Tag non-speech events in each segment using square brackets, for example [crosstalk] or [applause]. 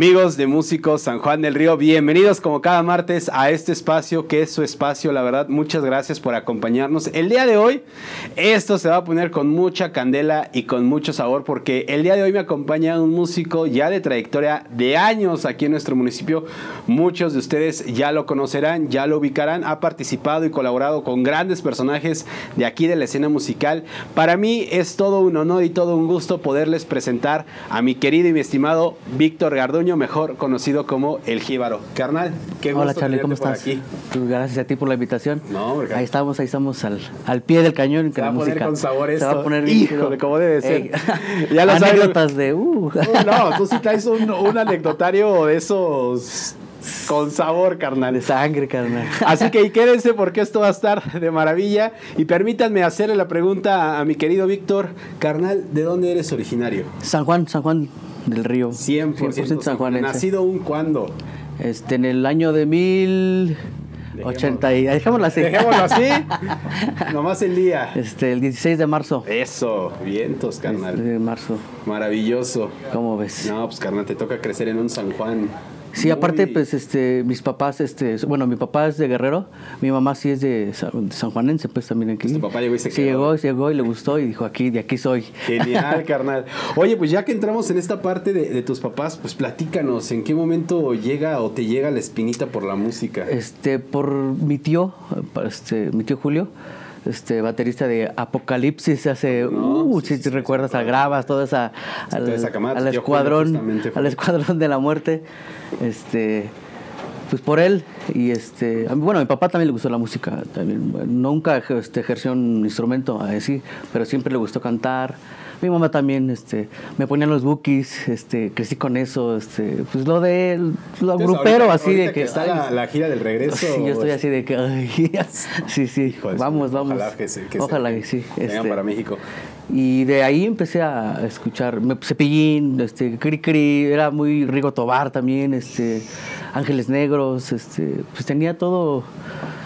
Amigos de Músicos San Juan del Río, bienvenidos como cada martes a este espacio que es su espacio. La verdad, muchas gracias por acompañarnos. El día de hoy, esto se va a poner con mucha candela y con mucho sabor porque el día de hoy me acompaña un músico ya de trayectoria de años aquí en nuestro municipio. Muchos de ustedes ya lo conocerán, ya lo ubicarán. Ha participado y colaborado con grandes personajes de aquí de la escena musical. Para mí es todo un honor y todo un gusto poderles presentar a mi querido y mi estimado Víctor Garduño mejor conocido como El Jíbaro. Carnal, qué gusto Hola Charlie, ¿cómo estás? Aquí. Gracias a ti por la invitación. No, porque... Ahí estamos, ahí estamos al, al pie del cañón. Se va a poner música. con sabor Se esto. va a poner Híjole, como debe ser. Ey. [laughs] ya lo. Anécdotas de... Uh. [laughs] Uh, no, tú sí traes un, un anecdotario de esos con sabor, carnal. De sangre, carnal. Así que y quédense porque esto va a estar de maravilla. Y permítanme hacerle la pregunta a mi querido Víctor. Carnal, ¿de dónde eres originario? San Juan, San Juan del Río. 100%, 100% San Juan. ¿Nacido un cuándo? Este, en el año de mil... 80 y... Dejémoslo así. Dejémoslo así. [laughs] Nomás el día. Este, el 16 de marzo. Eso, vientos, carnal. De marzo. Maravilloso. ¿Cómo ves? No, pues carnal, te toca crecer en un San Juan. Sí, aparte, pues, este, mis papás, este, bueno, mi papá es de Guerrero, mi mamá sí es de San, de San Juanense, pues también aquí. Pues tu papá llegó y se Sí, quedó. llegó, llegó y le gustó y dijo, aquí, de aquí soy. Genial, [laughs] carnal. Oye, pues ya que entramos en esta parte de, de tus papás, pues platícanos, ¿en qué momento llega o te llega la espinita por la música? Este, por mi tío, este, mi tío Julio, este, baterista de Apocalipsis, hace, No, uh, sí, si sí, te sí, recuerdas a Grabas, toda esa, al, al escuadrón, al escuadrón de la muerte, este, pues por él y este, bueno, a mi papá también le gustó la música, también, nunca este, ejerció un instrumento así, pero siempre le gustó cantar. Mi mamá también, este, me ponían los bookies, este, crecí con eso, este, pues lo de, lo Entonces, grupero ahorita- así de que, está ay, la, la gira del regreso. Sí, yo estoy así de que. ay, [laughs] sí, sí. Su- vamos, vamos. Ojalá que, se, que se- Ojalá que sí. vengan este, para México. Y de ahí empecé a escuchar me- Cepillín, este, Cri Cri, era muy Rigo Tobar también, este, Ángeles Negros, este, pues tenía todo.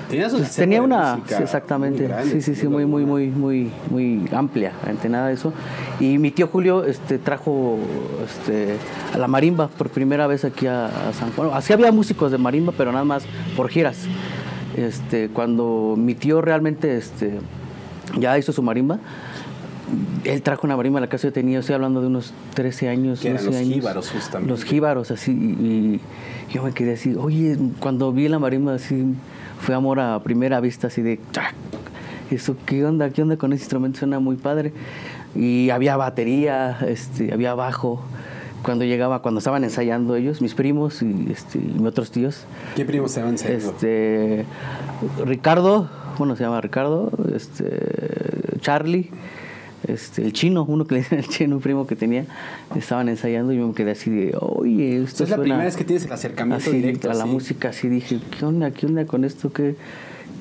Pues cepa tenía una, sí, exactamente, grande, sí, sí, sí, muy, muy, muy, muy, muy amplia, ante nada de eso. Y mi tío Julio, este, trajo, este, a la marimba por primera vez aquí a, a San Juan. Así había músicos de marimba, pero nada más por giras. Este, cuando mi tío realmente, este, ya hizo su marimba, él trajo una marimba a la casa yo tenía, estoy hablando de unos 13 años, Que eran 12 los años. jíbaros, justamente. Los jíbaros, así, y, y yo me quedé así, oye, cuando vi la marimba, así, fue amor a primera vista, así de, eso, ¿qué onda? ¿Qué onda con ese instrumento? Suena muy padre. Y había batería, este, había bajo. Cuando llegaba, cuando estaban ensayando ellos, mis primos y, este, y mis otros tíos, ¿Qué primos van ensayando? este, Ricardo, bueno, se llama Ricardo, este, Charlie, este, el chino, uno que le decían el chino, un primo que tenía, estaban ensayando y yo me quedé así de, oye, esto es la primera vez que tienes el acercamiento así, directo. a la música, así dije, ¿qué onda, qué onda con esto? ¿Qué,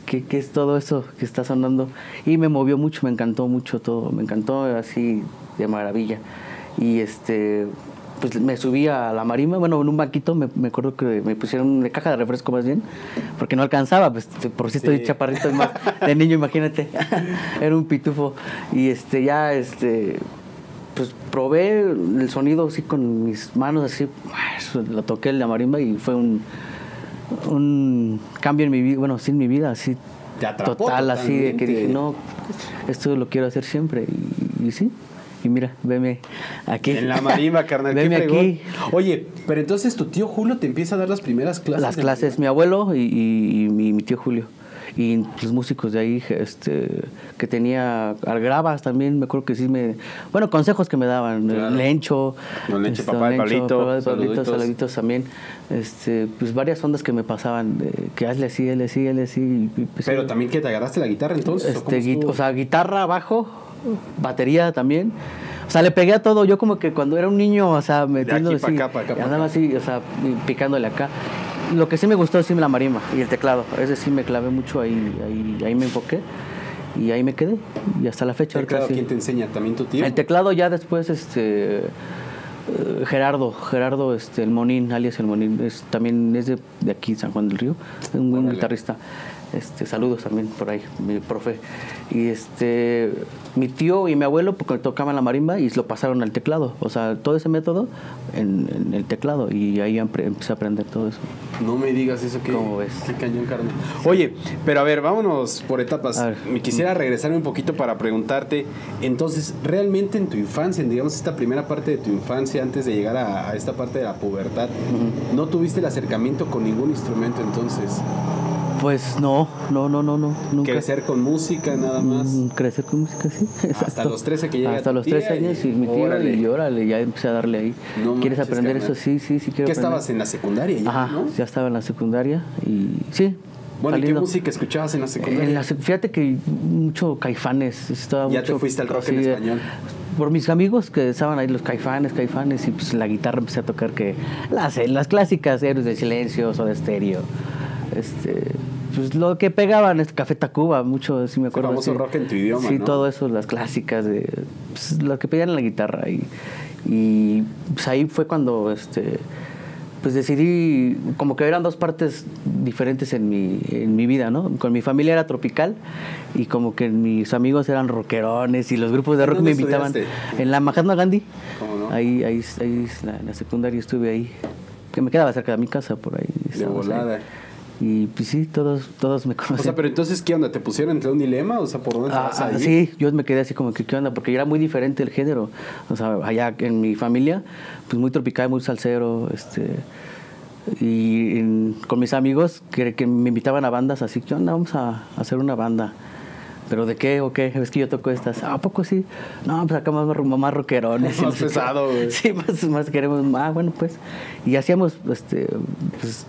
qué, qué es todo eso que está sonando? Y me movió mucho, me encantó mucho todo, me encantó así de maravilla. Y este, pues me subí a la marimba, bueno, en un banquito, me, me acuerdo que me pusieron una caja de refresco más bien, porque no alcanzaba, pues por si estoy Sí. chaparrito y más de niño, imagínate, [laughs] era un pitufo. Y este, ya, este, pues probé el sonido así con mis manos, así, lo toqué en la marimba y fue un, un cambio en mi vida, bueno, sí en mi vida, así Te atrapó total, así de que dije, no, esto lo quiero hacer siempre. Y, y sí, y mira, veme aquí. En la marimba, carnal. [laughs] Veme aquí. Oye, pero entonces tu tío Julio te empieza a dar las primeras clases. Las clases, mi abuelo y, y- y mi, mi tío Julio. Y los músicos de ahí, este, que tenía Algrabas también, me acuerdo que sí me... Bueno, consejos que me daban, Claro. Lencho. Lencho, este, papá de Pablito, papá de Pablito, saluditos. también. Este, pues varias ondas que me pasaban, de que hazle así, hazle así, hazle así. y, pues, Pero también que te agarraste la guitarra entonces. ¿o este, gui- estuvo? o sea, guitarra, bajo, batería también. O sea, le pegué a todo. Yo como que cuando era un niño, o sea, metiendo aquí así, acá, acá, andaba acá. así, o sea, picándole acá. Lo que sí me gustó es sí la marimba y el teclado. Ese sí me clavé mucho ahí, ahí, ahí me enfoqué y ahí me quedé. Y hasta la fecha. ¿El teclado quién te enseña? ¿También tu tío? El teclado ya después, este eh, Gerardo, Gerardo, este, el Monín, alias el Monín, es, también es de, de aquí, San Juan del Río, es un buen guitarrista. Este, saludos también por ahí, mi profe. Y este, mi tío y mi abuelo, porque tocaban la marimba y lo pasaron al teclado. O sea, todo ese método en, en el teclado. Y ahí empecé a aprender todo eso. No me digas eso, que ¿Cómo ves? Qué cañón, carnal. Oye, pero a ver, vámonos por etapas. Me quisiera regresarme un poquito para preguntarte, entonces, realmente en tu infancia, en, digamos, esta primera parte de tu infancia, antes de llegar a, a esta parte de la pubertad, ¿no tuviste el acercamiento con ningún instrumento entonces? Pues no, no, no, no, no. Nunca. Crecer con música nada más. Mm, Crecer con música, sí. [laughs] Hasta los 13 que llega Hasta tu los tía 13 años y, mi tío, órale. y órale, ya empecé a darle ahí. No ¿Quieres manches, aprender carnal. eso? Sí, sí, sí quiero ¿Qué aprender. estabas en la secundaria ya, Ajá, no? ya estaba en la secundaria y sí. Bueno, ¿y qué saliendo. música escuchabas en la secundaria? En la sec- fíjate que mucho caifanes. Estaba Ya te mucho, fuiste al rock en español. Por mis amigos que estaban ahí, los caifanes, caifanes, y pues la guitarra empecé a tocar que las, las clásicas, Héroes del Silencio, Soda Stereo. Este, pues lo que pegaban, este Café Tacuba, mucho, sí me acuerdo. famoso sí. rock en tu idioma, Sí, ¿no? todo eso, las clásicas, de, pues, lo que en la guitarra. Y, y pues ahí fue cuando este, pues decidí, como que eran dos partes diferentes en mi, en mi vida, ¿no? Con mi familia era tropical y como que mis amigos eran rockerones y los grupos de rock ¿Dónde me invitaban. estudiaste? En la Mahatma Gandhi. ¿Cómo no? Ahí, ahí, ahí la, en la secundaria estuve ahí, que me quedaba cerca de mi casa por ahí. De estábamos ahí. Y pues sí, todos, todos me [laughs] conocen. O sea, pero entonces, ¿qué onda? ¿Te pusieron entre un dilema? O sea, ¿por dónde Ah, vas a ah, ir? sí, yo me quedé así como que, ¿qué onda? Porque era muy diferente el género. O sea, allá en mi familia, pues muy tropical, muy salsero, este... Y en- con mis amigos que, que me invitaban a bandas así, ¿qué onda? Vamos a, a hacer una banda. ¿Pero de qué o qué? Es que yo toco estas. ¿A poco sí? No, pues acá más, más rockerones. [laughs] Más pesado, güey. [laughs] Sí, más, más queremos. Ah, bueno, pues. Y hacíamos, este, pues,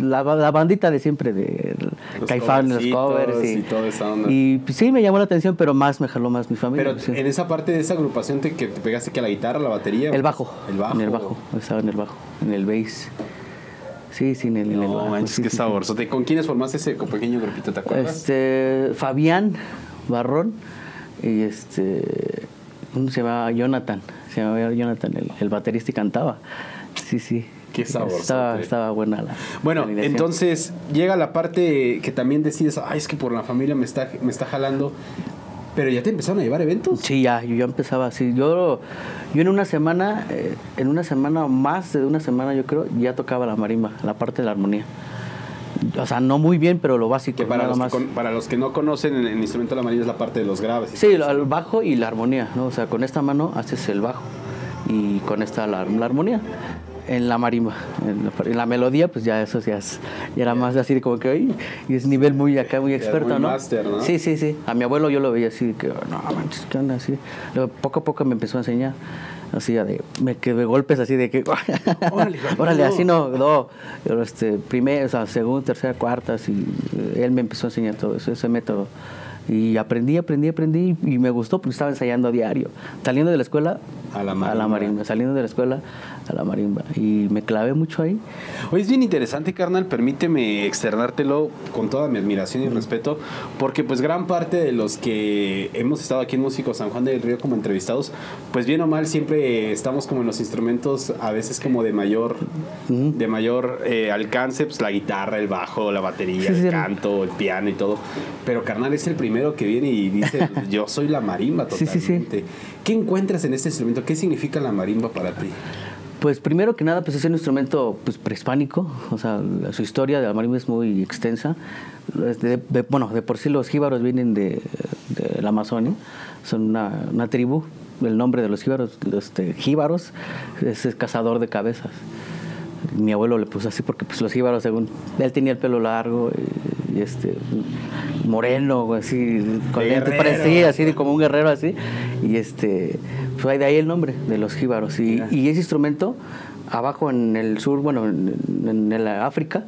la, la bandita de siempre, de Los Caifán, los covers. y toda esa onda. Y pues, sí, me llamó la atención, pero más me jaló más mi familia. Pero sí. en esa parte de esa agrupación te, que te pegaste que la guitarra, la batería. El bajo. El bajo. En el bajo. Estaba en el bajo. En el bass. Sí, sí, en el, en el No, bajo. manches, sí, qué sí, sí. saborzote. ¿Con quiénes formaste ese pequeño grupito? ¿Te acuerdas? Este, Fabián Barrón y este, ¿cómo se llama? Jonathan. Se llamaba Jonathan, el, el baterista y cantaba. Sí, sí. Qué saborzote. Estaba, estaba buena la. Bueno, entonces llega la parte que también decides, ay, es que por la familia me está, me está jalando. Pero ya te empezaron a llevar eventos. Sí, ya, yo ya empezaba así. Yo, yo en una semana, eh, en una semana o más de una semana, yo creo, ya tocaba la marimba, la parte de la armonía. O sea, no muy bien, pero lo básico. Que para nada los, más. que con- para los que no conocen, el, el instrumento de la marimba es la parte de los graves. Sí, el el bajo y la armonía, ¿no? O sea, con esta mano haces el bajo y con esta la, la armonía en la marimba. En la, en la melodía, pues ya eso ya, es- ya era más así como que, "Ay", y es nivel muy acá, muy experto, muy ¿no? máster, ¿no? Sí, sí, sí. A mi abuelo yo lo veía así, que, no manches, ¿qué onda? Así. Luego, poco a poco me empezó a enseñar. Así de, me quedé golpes así de que, Órale, [laughs] órale, así no, no, pero este, primer, o sea, segunda, tercera, cuarta, así, él me empezó a enseñar todo eso, ese método. Y aprendí, aprendí, aprendí y me gustó porque estaba ensayando a diario. Saliendo de la escuela A la marimba. Saliendo de la escuela a la marimba. Y me clavé mucho ahí. Oye, es bien interesante, carnal. Permíteme externártelo con toda mi admiración y respeto, porque pues gran parte de los que hemos estado aquí en Músico San Juan del Río como entrevistados, pues bien o mal siempre estamos como en los instrumentos a veces como de mayor, Ujú. de mayor eh, alcance, pues la guitarra, el bajo, la batería, Sí, el sí. canto, el piano y todo. Pero carnal es el primero que viene y dice, [laughs] yo soy la marimba totalmente. sí, sí. ¿Qué encuentras en este instrumento? ¿Qué significa la marimba para ti? Pues primero que nada, pues es un instrumento pues, prehispánico, o sea, su historia de la marimba es muy extensa. Es de- de- bueno, de por sí los jíbaros vienen de, de la Amazonia, son una, una tribu. El nombre de los jíbaros, los este, jíbaros, es, cazador de cabezas. Mi abuelo le puso así porque pues, los jíbaros, según él tenía el pelo largo y, y, este moreno, así, con De lentes, parecía así como un guerrero así. Y este, pues de ahí el nombre de los jíbaros. Y, y ese instrumento, abajo en el sur, bueno, en, en- en la África,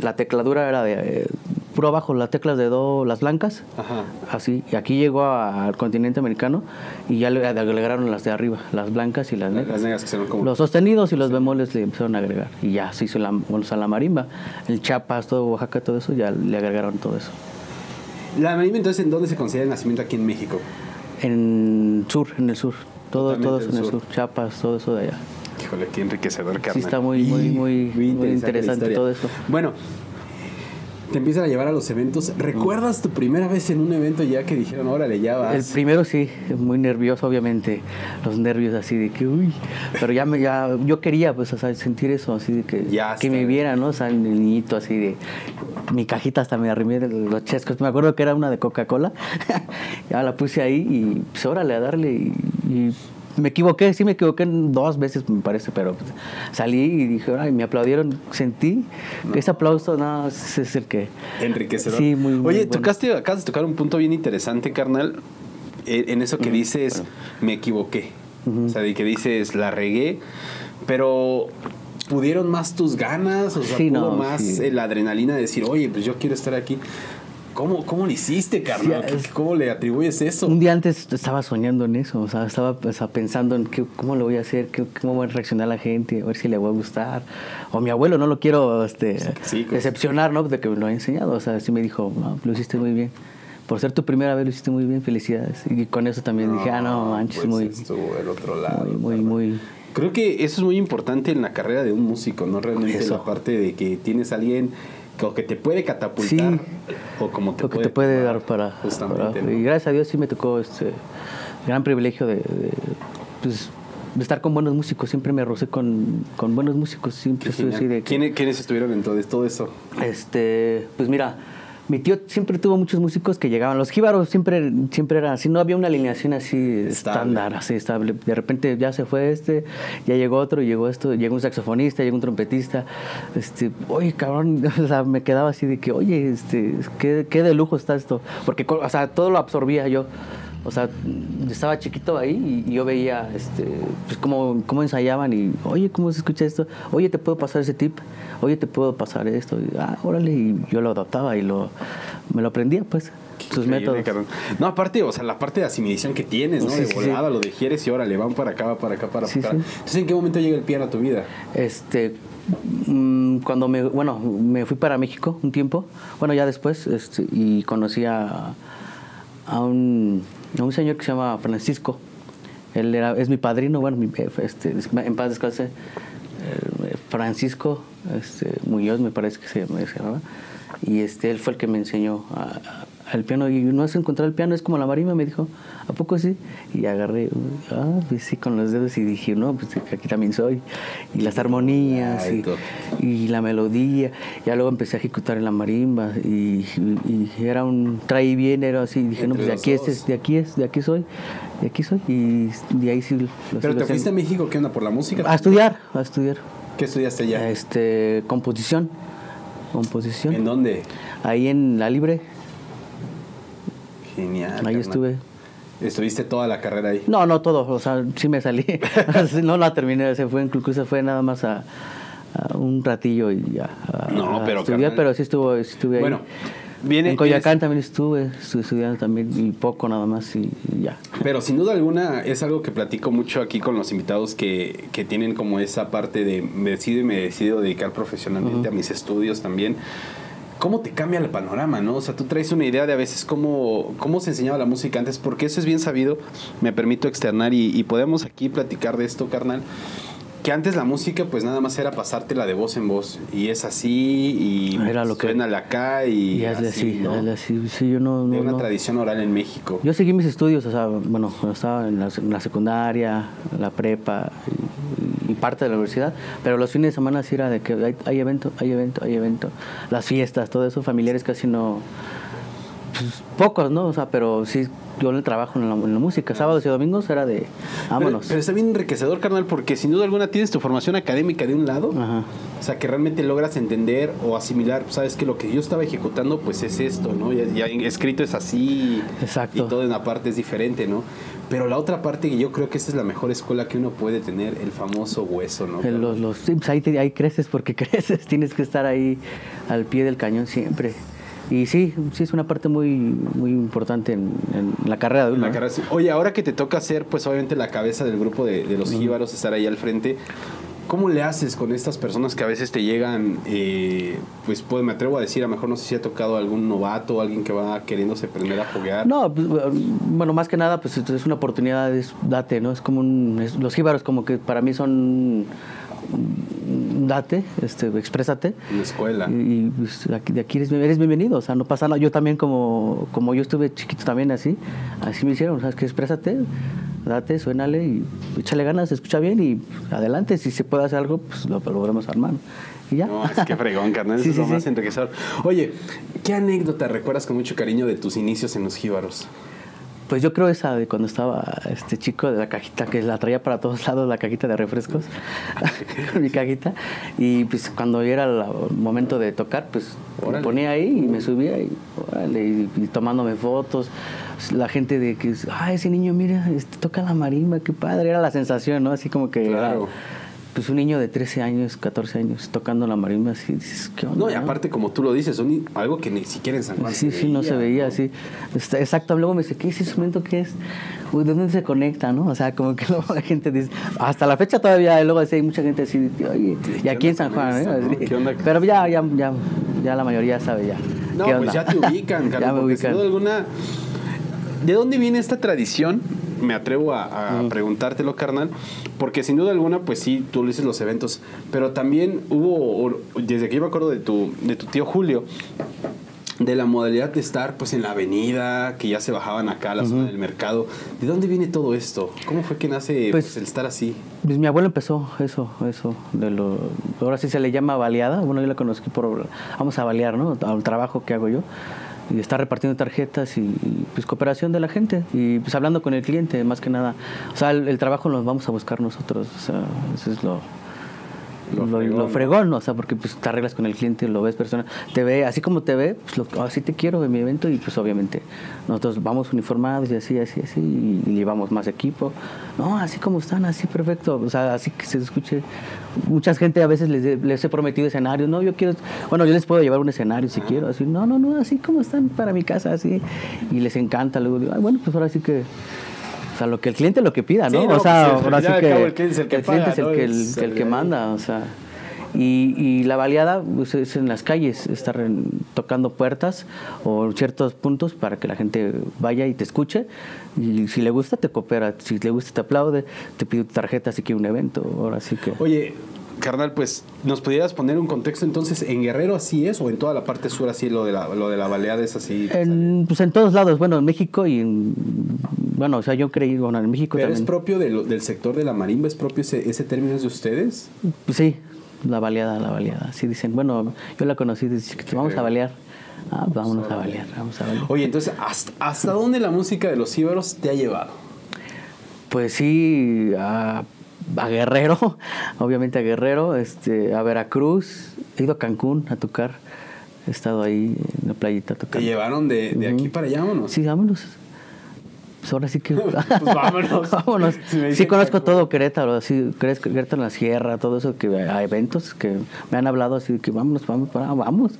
la tecladura era de eh, puro abajo, las teclas de do, las blancas, Ajá. así. Y aquí llegó a- al continente americano y ya le agregaron las de arriba, las blancas y las negras. Las negras que son como... Los sostenidos y los bemoles le empezaron a agregar. Y ya se hizo la, o sea, la marimba. El Chiapas, todo Oaxaca, todo eso, ya le agregaron todo eso. La marimba entonces, ¿en dónde se considera el nacimiento aquí en México? En sur, en el sur. Todo, Totalmente todo en eso en el sur. sur. Chiapas, todo eso de allá. Híjole, qué enriquecedor, carnal. está muy, muy, muy- muy interesante historia. todo eso. Bueno, te empiezan a llevar a los eventos. ¿Recuerdas tu primera vez en un evento ya que dijeron, órale, ya vas? El primero sí, muy nervioso, obviamente. Los nervios así de que, uy. Pero ya, me, ya yo quería, pues, o sea, sentir eso, así de que, Ya que me vieran, ¿no? O sea, el niñito así de. Mi cajita hasta me arrimé de los chescos. Me acuerdo que era una de Coca-Cola. [laughs] ya la puse ahí y, pues, órale, a darle. Y, y me equivoqué, sí me equivoqué dos veces, me parece, pero pues, salí y dije, ay, me aplaudieron. Sentí que ese aplauso, no, ese es el que. Enriquecedor. Sí, muy, muy Oye, bueno. tocaste, acabas de tocar un punto bien interesante, carnal. eh, En eso que dices, bueno. me equivoqué. O sea, de que dices, la regué, pero pudieron más tus ganas, o sea, Sí, pudo no, más sí. la adrenalina de decir, oye, pues yo quiero estar aquí. ¿Cómo, cómo lo hiciste, carnal? Sí, ¿Cómo le atribuyes eso? Un día antes estaba soñando en eso, o sea, estaba o sea, pensando en qué, cómo lo voy a hacer, qué- cómo va a reaccionar la gente, a ver si le va a gustar. O mi abuelo, no lo quiero este, Sí, decepcionar, ¿no? De que me lo ha enseñado, o sea, sí me dijo, "No, lo hiciste muy bien. Por ser tu primera vez lo hiciste muy bien, felicidades. Y con eso también dije, ah, no, manches, pues muy, estuvo del otro lado. muy, muy, muy... Creo que eso es muy importante en la carrera de un músico, ¿no? Realmente Eso. la parte de que tienes a alguien o que te puede catapultar Sí. o como te lo que puede, te puede dar para, para- ¿no? y gracias a Dios sí me tocó este gran privilegio de, de, pues, de estar con buenos músicos siempre me rocé con, con buenos músicos siempre estuve así de que- ¿Quiénes, quiénes estuvieron en todo, todo eso? este pues mira mi tío siempre tuvo muchos músicos que llegaban los jíbaros siempre siempre era así no había una alineación así estándar así estable. De repente ya se fue este ya llegó otro llegó esto llegó un saxofonista llegó un trompetista. Este oye cabrón [laughs] o sea me quedaba así de que oye este qué, qué de lujo está esto porque o sea todo lo absorbía yo o sea, estaba chiquito ahí y yo veía este, pues cómo, cómo ensayaban y, oye, ¿cómo se escucha esto? Oye, ¿te puedo pasar ese tip? Oye, ¿te puedo pasar esto? Y, ah, órale, y yo lo adaptaba y lo, me lo aprendía, pues, sus métodos. No, aparte, o sea, la parte de asimilación que tienes, ¿no? Sí, de sí, volada, lo de quieres y órale, van para acá, va para acá, para Sí, acá. Entonces, ¿en qué momento llega el piano a tu vida? Este, mm, cuando me, bueno, me fui para México un tiempo, bueno, ya después, este, y conocí a, a un, un señor que se llama Francisco. Él era, es mi padrino, bueno, mi- este, en paz descanse, eh, Francisco este, Muñoz, me parece que se, llama- se llamaba. Y este, él fue el que me enseñó a- al piano. Y no has encontrado el piano, es como la marimba, me dijo. ¿A poco sí? Y agarré, ah, pues sí, con los dedos y dije, no, pues aquí también soy. Y las armonías Ay, y, y la melodía. Ya luego empecé a ejecutar en la marimba y, y- y era un trae bien, era así. Dije, no, pues de aquí, dos. es, de aquí es, de aquí soy, de aquí soy. Y de ahí sí. lo- Pero te fuiste a México, ¿qué onda? ¿Por la música? A estudiar, a estudiar. ¿Qué estudiaste allá? Este, composición. Composición. ¿En dónde? Ahí en La Libre, Genial. ahí estuve. Estuviste toda la carrera ahí. No, no todo, o sea, sí me salí. [laughs] [laughs] no la terminé, se fue, incluso se fue nada más a, a un ratillo y ya. A, No, pero, carnal. pero sí estuvo, estuve ahí. Bueno, viene. en Coyacán vienes- también estuve, estuve estudiando también y poco nada más y, y ya. Pero sin duda alguna es algo que platico mucho aquí con los invitados que, que tienen como esa parte de me decido y me decido dedicar profesionalmente a mis estudios también. ¿Cómo te cambia el panorama, no? O sea, tú traes una idea de a veces cómo, cómo se enseñaba la música antes, porque eso es bien sabido, me permito externar y, y podemos aquí platicar de esto, carnal. Que antes la música pues nada más era pasártela de voz en voz y es así y Era lo que- suénale acá y, Y hazle así, ¿no? hazle así. Sí, yo no, De no, una no. tradición oral en México. Yo seguí mis estudios, o sea, bueno, cuando estaba en la, en la secundaria, la prepa parte de la universidad, pero los fines de semana sí era de que hay, hay evento, hay evento, hay evento. Las fiestas, todo eso, familiares casi no... pues, pocos, ¿no? O sea, pero sí, yo en el trabajo en la, en la música, sábados y domingos era de vámonos. Pero, pero está bien enriquecedor, carnal, porque sin duda alguna tienes tu formación académica de un lado. Ajá. O sea, que realmente logras entender o asimilar, sabes que lo que yo estaba ejecutando, pues es esto, ¿no? Ya, ya escrito es así. Exacto. Y todo en la parte es diferente, ¿no? Pero la otra parte, que yo creo que esa es la mejor escuela que uno puede tener, el famoso hueso, ¿no? Eh, Los, los, pues ahí, te- ahí creces porque [laughs] creces, tienes que estar ahí al pie del cañón siempre. Y sí, sí es una parte muy, muy importante en, en la carrera de uno. sí. Oye, ahora que te toca ser, pues obviamente la cabeza del grupo de, de los jíbaros, estar ahí al frente, ¿cómo le haces con estas personas que a veces te llegan, eh, pues, pues me atrevo a decir, a lo mejor no sé si ha tocado algún novato, alguien que va queriéndose aprender a foguear? No, pues, bueno, más que nada, pues es una oportunidad, es, date, ¿no? Es como un, es- los jíbaros como que para mí son date, este, exprésate. En la escuela. Y, y, pues, aquí- de aquí eres, eres bienvenido, o sea, no pasa nada. Yo también, como, como yo estuve chiquito también así, así me hicieron, ¿sabes? Que exprésate, date, suénale y échale ganas, escucha bien y adelante. Si se puede hacer algo, pues lo, a armar. Y ya. No, es que fregón, carnal. [laughs] Eso Sí, es lo sí, más sí. enriquecedor. Oye, ¿qué anécdota recuerdas con mucho cariño de tus inicios en los jíbaros? Pues yo creo esa de cuando estaba este chico de la cajita, que la traía para todos lados, la cajita de refrescos, [laughs] mi cajita. Y pues cuando era el momento de tocar, pues me ponía ahí y me subía y, órale, y, y tomándome fotos. La gente de que, ah, ese niño, mira, este, toca la marimba, qué padre. Era la sensación, ¿no? Así como que Claro. era, pues un niño de 13 años, 14 años, tocando la marimba, así dices, ¿qué onda? No, y aparte, como tú lo dices, son algo que ni siquiera en San Juan Sí, se sí, no se veía ¿no? Está- Exacto, luego me dice, ¿qué es ese instrumento? ¿Qué es? Uy, ¿De dónde se conecta, no? O sea, como que [laughs] luego la gente dice, hasta la fecha todavía, luego así hay mucha gente así, oye, y aquí en San Juan, ¿eh? con esto, no? ¿Qué onda? Pero ya, ya, ya, ya la mayoría sabe ya. No, ¿Qué pues ya te ubican, [laughs] ya Carlos, me porque sin ubican. duda alguna... ¿De dónde viene esta tradición? Me atrevo a, a preguntártelo, carnal, porque sin duda alguna, pues sí, tú lo dices los eventos, pero también hubo, desde que yo me acuerdo de tu, de tu tío Julio, de la modalidad de estar pues en la avenida, que ya se bajaban acá a la zona del mercado. ¿De dónde viene todo esto? ¿Cómo fue que nace Pues- pues, el estar así? Pues mi abuelo empezó eso, eso, de lo, ahora sí se le llama baleada, bueno yo la conocí por, vamos a balear, ¿no? Al trabajo que hago yo, y estar repartiendo tarjetas y, y, pues cooperación de la gente, y pues hablando con el cliente, más que nada, o sea, el, el trabajo lo vamos a buscar nosotros, o sea, eso es lo, Lo lo, fregón, lo ¿no? fregón, o sea, porque pues te arreglas con el cliente, lo ves persona, te ve, así como te ve, pues lo, así te quiero en mi evento y pues obviamente nosotros vamos uniformados y así, así, así, y, y llevamos más equipo. No, así como están, así perfecto, o sea, así que se escuche. Mucha gente a veces les, les he prometido escenarios, no, yo quiero, bueno, yo les puedo llevar un escenario si quiero, así, no, no, no, así como están para mi casa, así, y les encanta, luego digo, "Ay, bueno, pues ahora sí que... O sea, lo que el cliente lo que pida, ¿no? Sí, no, o sea, pues, ahora sí que el cliente es el que paga, es el ¿no? que, el, Es el el que manda, o sea. Y, y la baleada pues, es en las calles, estar en- tocando puertas o ciertos puntos para que la gente vaya y te escuche. Y si le gusta, te coopera. Si le gusta, te aplaude. Te pide tu tarjeta si quiere un evento. Ahora sí que. Oye, carnal, pues, ¿nos pudieras poner un contexto entonces? ¿En Guerrero así es o en toda la parte sur así lo de la, lo de la baleada es así? En, pues en todos lados, bueno, en México y en. Bueno, o sea, yo creí, bueno, en México ¿Pero es propio de lo- del sector de la marimba? ¿Es propio ese, ese término es de ustedes? Pues sí, la baleada, la baleada. Sí dicen, bueno, yo la conocí chiquito, vamos a balear. Ah, vámonos a balear, vamos a balear. Oye, entonces, ¿hasta, hasta dónde la música de los íberos te ha llevado? Pues sí, a, a Guerrero, [laughs] obviamente a Guerrero, este, a Veracruz, he ido a Cancún a tocar, he estado ahí en la playita ¿Te tocando. llevaron de, de aquí para allá o no? Sí, vámonos. Pues ahora sí que. [laughs] Pues vámonos. [laughs] vámonos. Si Sí, conozco todo Querétaro, sí, Queré- Querétaro en la sierra, todo eso, que a eventos que me han hablado así de que vámonos, vamos, vamos.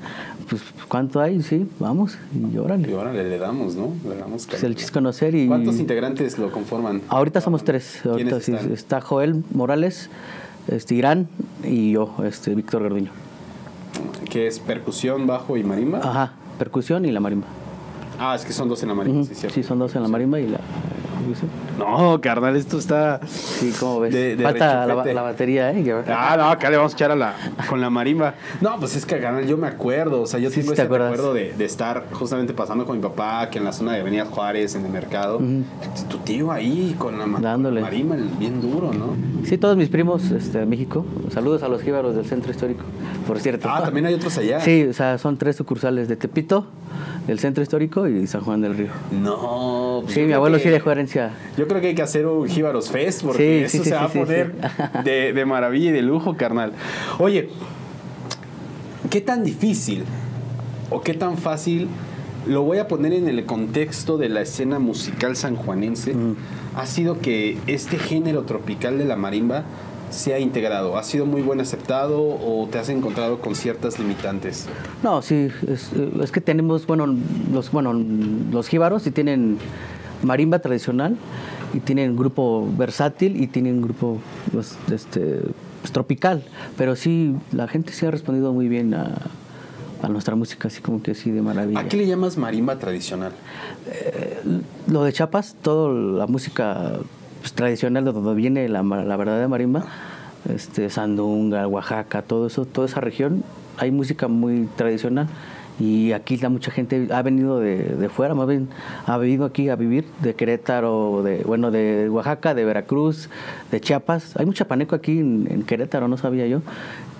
Pues, ¿cuánto hay? Sí, vamos, y Y órale. le, damos, ¿no? Le damos Pues el chiste conocer y. ¿Cuántos integrantes lo conforman? Ahorita somos tres. Ahorita ¿Quiénes sí, están? está Joel Morales, este, Irán y yo, este, Víctor Garduño. ¿Qué es percusión, bajo y marimba? Ajá, percusión y la marimba. Ah, es que son dos en la marimba, sí, cierto. Sí, son dos en la marimba y la. No, carnal, esto está... Sí, ¿cómo ves? De- de Falta la, la batería, ¿eh? Ah, no, acá le vamos a echar a la, con la marimba. No, pues es que carnal, yo me acuerdo, o sea, yo Sí, tengo sí ese recuerdo de, de estar justamente pasando con mi papá, que en la zona de Avenida Juárez, en el mercado, tu tío ahí con la, Dándole. marimba, bien duro, ¿no? Sí, todos mis primos este, de México. Saludos a los jíbaros del centro histórico, por cierto. Ah, también hay otros allá. Sí, o sea, son tres sucursales de Tepito, del centro histórico y San Juan del Río. No, pues Sí, mi abuelo que- sí dejó herencia. Yo creo que hay que hacer un Jíbaros Fest porque Sí, eso sí, se va a poner de, de [laughs] maravilla y de lujo, carnal. Oye, ¿qué tan difícil o qué tan fácil lo voy a poner en el contexto de la escena musical sanjuanense? Ha sido que este género tropical de la marimba se ha integrado. ¿Ha sido muy buen aceptado o te has encontrado con ciertas limitantes? No, sí, es, es que tenemos, bueno, los, bueno, los jíbaros sí tienen marimba tradicional y tienen grupo versátil y tienen grupo pues, este, pues, tropical, pero sí, la gente sí ha respondido muy bien a, a nuestra música, así como que sí, de maravilla. ¿A qué le llamas marimba tradicional? Lo de Chiapas, toda la música pues, tradicional de donde viene la, la verdadera marimba, este, Sandunga, Oaxaca, todo eso, toda esa región, hay música muy tradicional. Y aquí la mucha gente ha venido de, de fuera, más bien ha venido aquí a vivir, de Querétaro, de, bueno, de Oaxaca, de Veracruz, de Chiapas. Hay mucha paneco aquí en, en Querétaro, no sabía yo.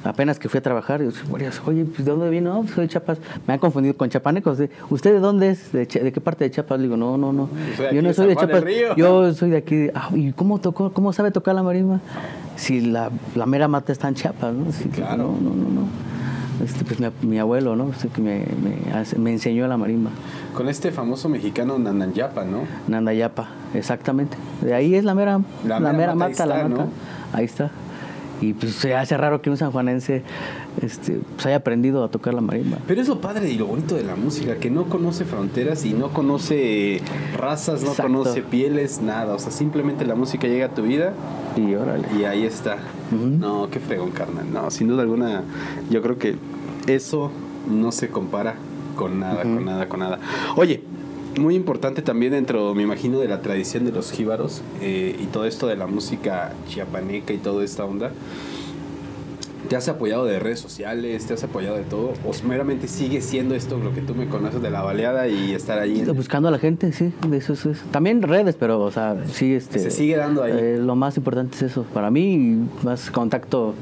Apenas que fui a trabajar, yo, oye, pues, ¿de dónde vino? No, pues, soy de Chiapas. Me han confundido con chapanecos. De, ¿Usted de dónde es? ¿De, de qué parte de Chiapas? Le digo, no, no, no. Yo no de soy de del Chiapas. Yo soy de aquí. Ah, ¿Y cómo tocó? ¿Cómo sabe tocar la marimba? Si la, la mera mata está en Chiapas, ¿no? Claro. No, no, no, no. Este, pues mi, mi abuelo, ¿no? Este, que me, me, me enseñó la marimba. Con este famoso mexicano Nananyapa, ¿no? Nandayapa, exactamente. De ahí es la mera, La la, mera mata, la mata. ¿no? Ahí está. Y pues se hace raro que un sanjuanense este, pues haya aprendido a tocar la marimba. Pero es lo padre y lo bonito de la música, que no conoce fronteras y no conoce razas, no Exacto. conoce pieles, nada. O sea, simplemente la música llega a tu vida Y órale. y ahí está. No, qué fregón, carnal. No, sin duda alguna, yo creo que eso no se compara con nada, con nada, con nada. Oye, muy importante también dentro, me imagino, de la tradición de los jíbaros eh, y todo esto de la música chiapaneca y toda esta onda. ¿Te has apoyado de redes sociales? ¿Te has apoyado de todo? ¿O meramente sigue siendo esto lo que tú me conoces de la baleada y estar ahí? Buscando a la gente, sí, eso es eso. También redes, pero, o sea, sí, este... Se sigue dando ahí. eh, lo más importante es eso. Para mí, más contacto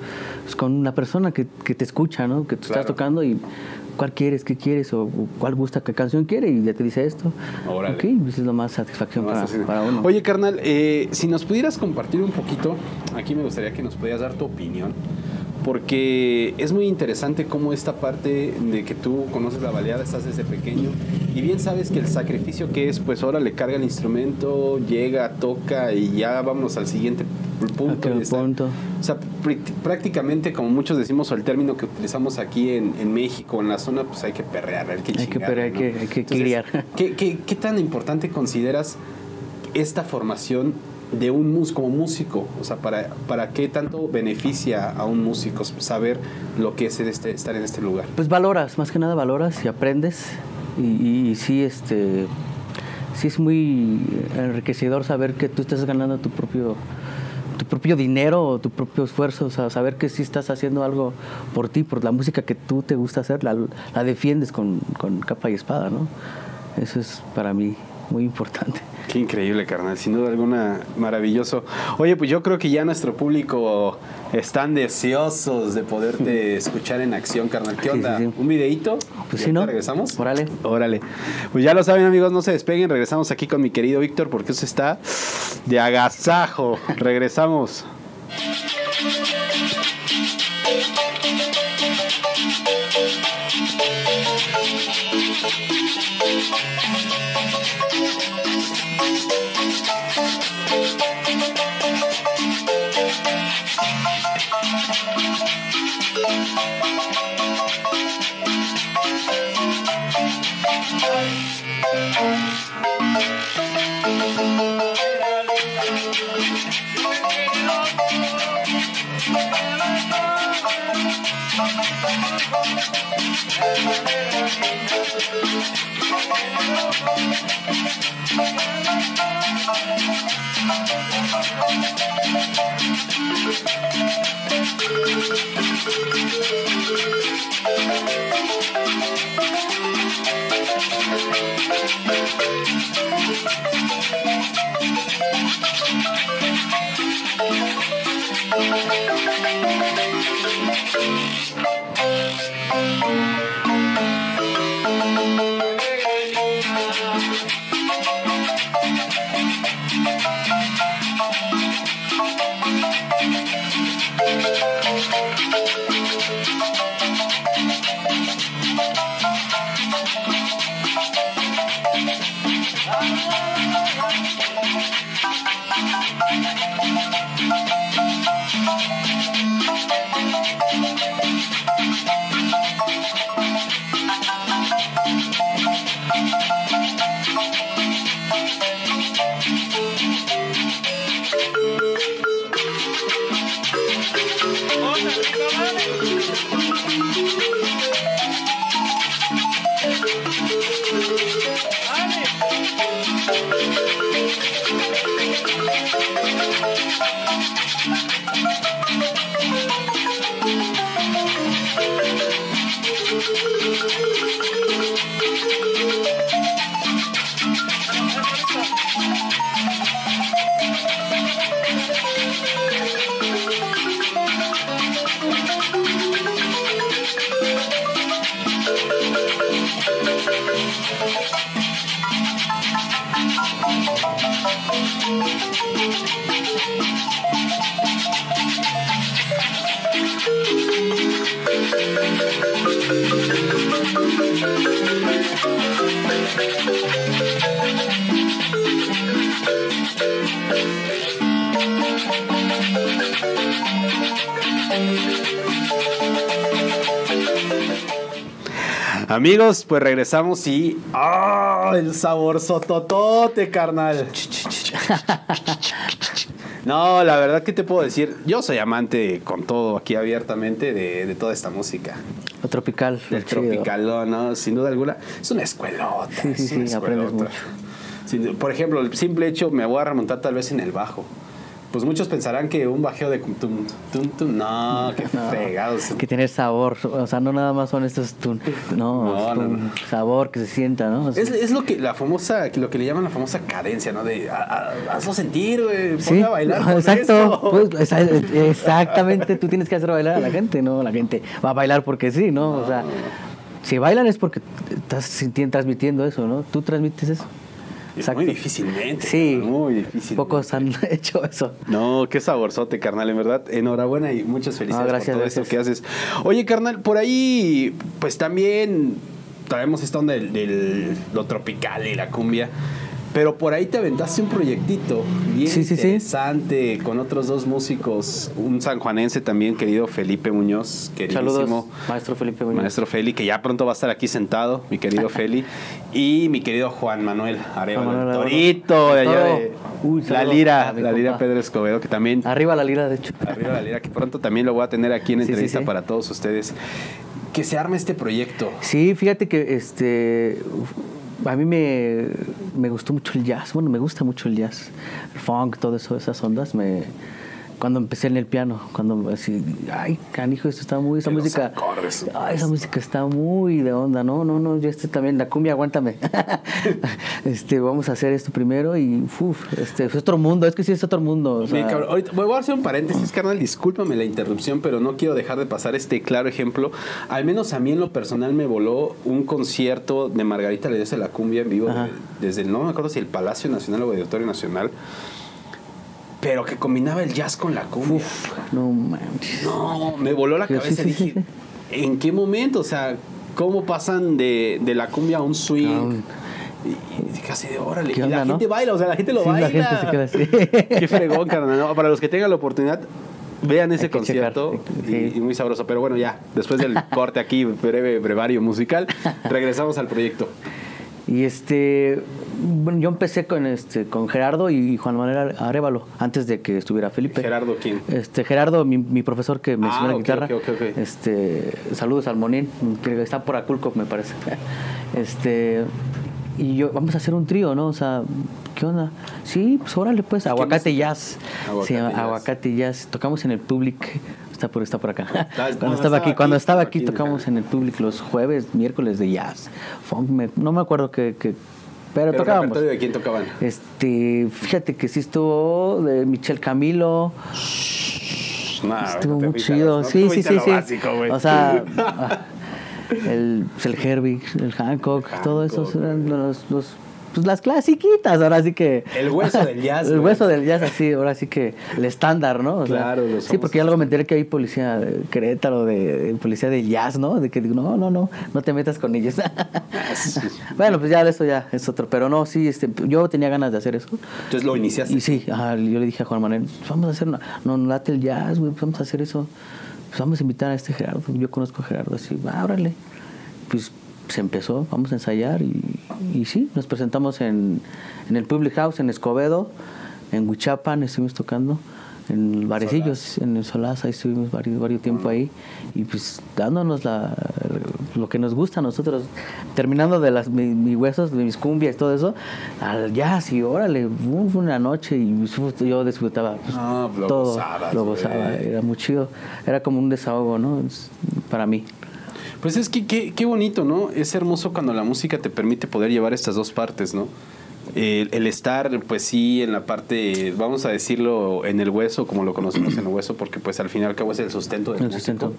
pues, con una persona que, que te escucha, ¿no? Que tú Claro. estás tocando y cuál quieres, qué quieres, o, cuál gusta, qué canción quiere, y ya te dice esto. Órale. Ok, pues es lo más satisfacción Nomás para, así. para uno. Oye, carnal, eh, si nos pudieras compartir un poquito, aquí me gustaría que nos pudieras dar tu opinión, porque es muy interesante cómo esta parte de que tú conoces la baleada, estás desde pequeño, y bien sabes que el sacrificio que es, pues ahora le carga el instrumento, llega, toca y ya vámonos al siguiente punto. Punto. O sea, pr- prácticamente, como muchos decimos, o el término que utilizamos aquí en, en México, en la zona, pues hay que perrear, hay que Hay que perrear, hay ¿no? que- hay que Entonces, criar. ¿qué, qué, qué tan importante consideras esta formación de un músico como músico? O sea, ¿para, ¿para qué tanto beneficia a un músico saber lo que es este, estar en este lugar? Pues valoras, más que nada valoras y aprendes. Y, sí, este, sí es muy enriquecedor saber que tú estás ganando tu propio, tu propio dinero o tu propio esfuerzo. O sea, saber que sí estás haciendo algo por ti, por la música que tú te gusta hacer, la, la defiendes con, con capa y espada, ¿no? Eso es para mí muy importante. Qué increíble, carnal. Sin duda alguna, maravilloso. Oye, pues yo creo que ya nuestro público están deseosos de poderte [laughs] escuchar en acción, carnal. ¿Qué onda? sí, sí. ¿Un videíto? Pues ¿Y sí, ¿no? ¿Regresamos? Órale. Órale. Pues ya lo saben, amigos, no se despeguen. Regresamos aquí con mi querido Víctor porque eso está de agasajo. [laughs] Regresamos. Amigos, pues regresamos y. ¡Oh! El sabor sototote, carnal. [laughs] No, la verdad que te puedo decir, yo soy amante con todo aquí abiertamente de, de toda esta música. Lo tropical. Del tropical, ¿no? Sin duda alguna. Es una escuelota. Sí, sí, es una sí, aprendes. Sin- por ejemplo, el simple hecho, me voy a remontar tal vez en el bajo. Pues muchos pensarán que un bajeo de tum, tum, tum, no, qué [laughs] No, fregados. Que tener sabor, o sea, no nada más son estos tun, no, No, no. sabor que se sienta, ¿no? O sea, Es, es lo que la famosa, lo que le llaman la famosa cadencia, ¿no? De a- a- hazlo sentir, güey, sí, ponte a bailar. con exacto, pues, exactamente, tú tienes que hacer bailar a la gente, no, la gente va a bailar porque sí, ¿no? O sea, si bailan es porque estás transmitiendo eso, ¿no? Tú transmites eso. Es muy difícilmente. Sí, Muy difícil. pocos han [laughs] hecho eso. No, qué saborzote, carnal, en verdad. Enhorabuena y muchas felicidades No, gracias, por todo gracias. esto que haces. Oye, carnal, por ahí, pues también traemos esta onda del, del- lo tropical y la cumbia. Pero por ahí te aventaste un proyectito bien Sí, sí, sí. interesante con otros dos músicos, un sanjuanense también, querido Felipe Muñoz, queridísimo. Saludos, maestro Felipe Muñoz. Maestro Feli, que ya pronto va a estar aquí sentado, mi querido Feli. Y mi querido Juan Manuel Arevalo, torito de allá de Uy, la Lira, la Lira compa. Pedro Escobedo, que también Arriba la lira, de hecho. arriba la Lira, que pronto también lo voy a tener aquí en entrevista para todos ustedes. Que se arme este proyecto. Sí, fíjate que este a mí me, me gustó mucho el jazz. Bueno, me gusta mucho el jazz. El funk, todo eso, esas ondas. Me, cuando empecé en el piano, cuando así, ay, canijo, esto está muy, esa música. acordes, Ay, esa música está muy de onda. No, no, no, yo este también, la cumbia, aguántame. [laughs] [laughs] este, vamos a hacer esto primero y uf, este, es otro mundo, es que sí es otro mundo. o sea, cabrón, ahorita voy a hacer un paréntesis, carnal. Discúlpame la interrupción, pero no quiero dejar de pasar este claro ejemplo. Al menos a mí en lo personal me voló un concierto de Margarita Ledesma de la Cumbia en vivo Ajá. desde el, no me acuerdo si el Palacio Nacional o el Auditorio Nacional, pero que combinaba el jazz con la cumbia. no manches. No, me voló la cabeza. sí, sí, Dije, sí. ¿en qué momento? O sea, ¿cómo pasan de, de la cumbia a un swing? Y, así de órale. ¿Qué y la onda, no? gente baila, o sea, la gente lo baila. la gente se queda así. [laughs] Qué fregón, carnal. ¿no? Para los que tengan la oportunidad, vean ese concierto y, y muy sabroso. Pero bueno, ya, después del [laughs] corte aquí, breve brevario musical, regresamos al proyecto. Y este, bueno, yo empecé con este, con Gerardo y Juan Manuel Arevalo, antes de que estuviera Felipe. Gerardo, ¿quién? Este, Gerardo, mi, mi profesor que me Ah, enseñó la guitarra. Este, saludos al Monín, que está por Aculco, me parece. [laughs] Este, y yo, vamos a hacer un trío, ¿no? O sea, ¿qué onda? Sí, pues órale, pues, Aguacate Jazz. Aguacate Se llama Jazz. Aguacate Jazz. Tocamos en el Public. Está por, está por acá. [laughs] Está- cuando estaba aquí, cuando estaba aquí, tocamos en el Public los jueves, miércoles de jazz. Funk, me- no me acuerdo qué, qué- pero, ¿Pero tocábamos. de quién tocaban? Este, fíjate que sí estuvo de Michel Camilo. Nah, Estuvo muy chido. los- no Sí, sí, sí, sí. básico, o sea, [laughs] ah, el, el Herbig, el Hancock, todo eso Hancock, eran los, los- pues las clasiquitas, ahora sí que. El hueso del jazz, El hueso del jazz, así, ahora sí que el estándar, ¿no? O sea, Claro, los Sí, porque ya luego me enteré que hay policía de Querétaro, de, de policía del jazz, ¿no? De que digo, no, no, no, no te metas con ellos. [laughs] bueno, pues ya eso ya es otro. Pero no, sí, este, yo tenía ganas de hacer eso. Entonces lo iniciaste. Y sí, ajá, yo le dije a Juan Manuel, "Pues vamos a hacer una, no late el jazz, güey, pues vamos a hacer eso. Pues vamos a invitar a este Gerardo, yo conozco a Gerardo, así, "Va, órale. Pues se empezó, vamos a ensayar y, y sí, nos presentamos en, en el Public House, en Escobedo, en Huichapan, estuvimos tocando, en Varecillos, en el Solaz, ahí estuvimos varios, varios tiempo ahí, y pues dándonos la, lo que nos gusta a nosotros, terminando de las, mi, mis huesos, de mis cumbias y todo eso, al jazz, y órale, fue una noche, y yo disfrutaba pues, Ah, lo todo, gozabas, lo gozaba, era muy chido, era como un desahogo, ¿no? Para mí. Pues es que qué, qué bonito, ¿no? Es hermoso cuando la música te permite poder llevar estas dos partes, ¿no? El, el estar, pues sí, en la parte, vamos a decirlo, en el hueso, como lo conocemos en el hueso, porque pues al fin y al cabo es el sustento del El músico. sustento.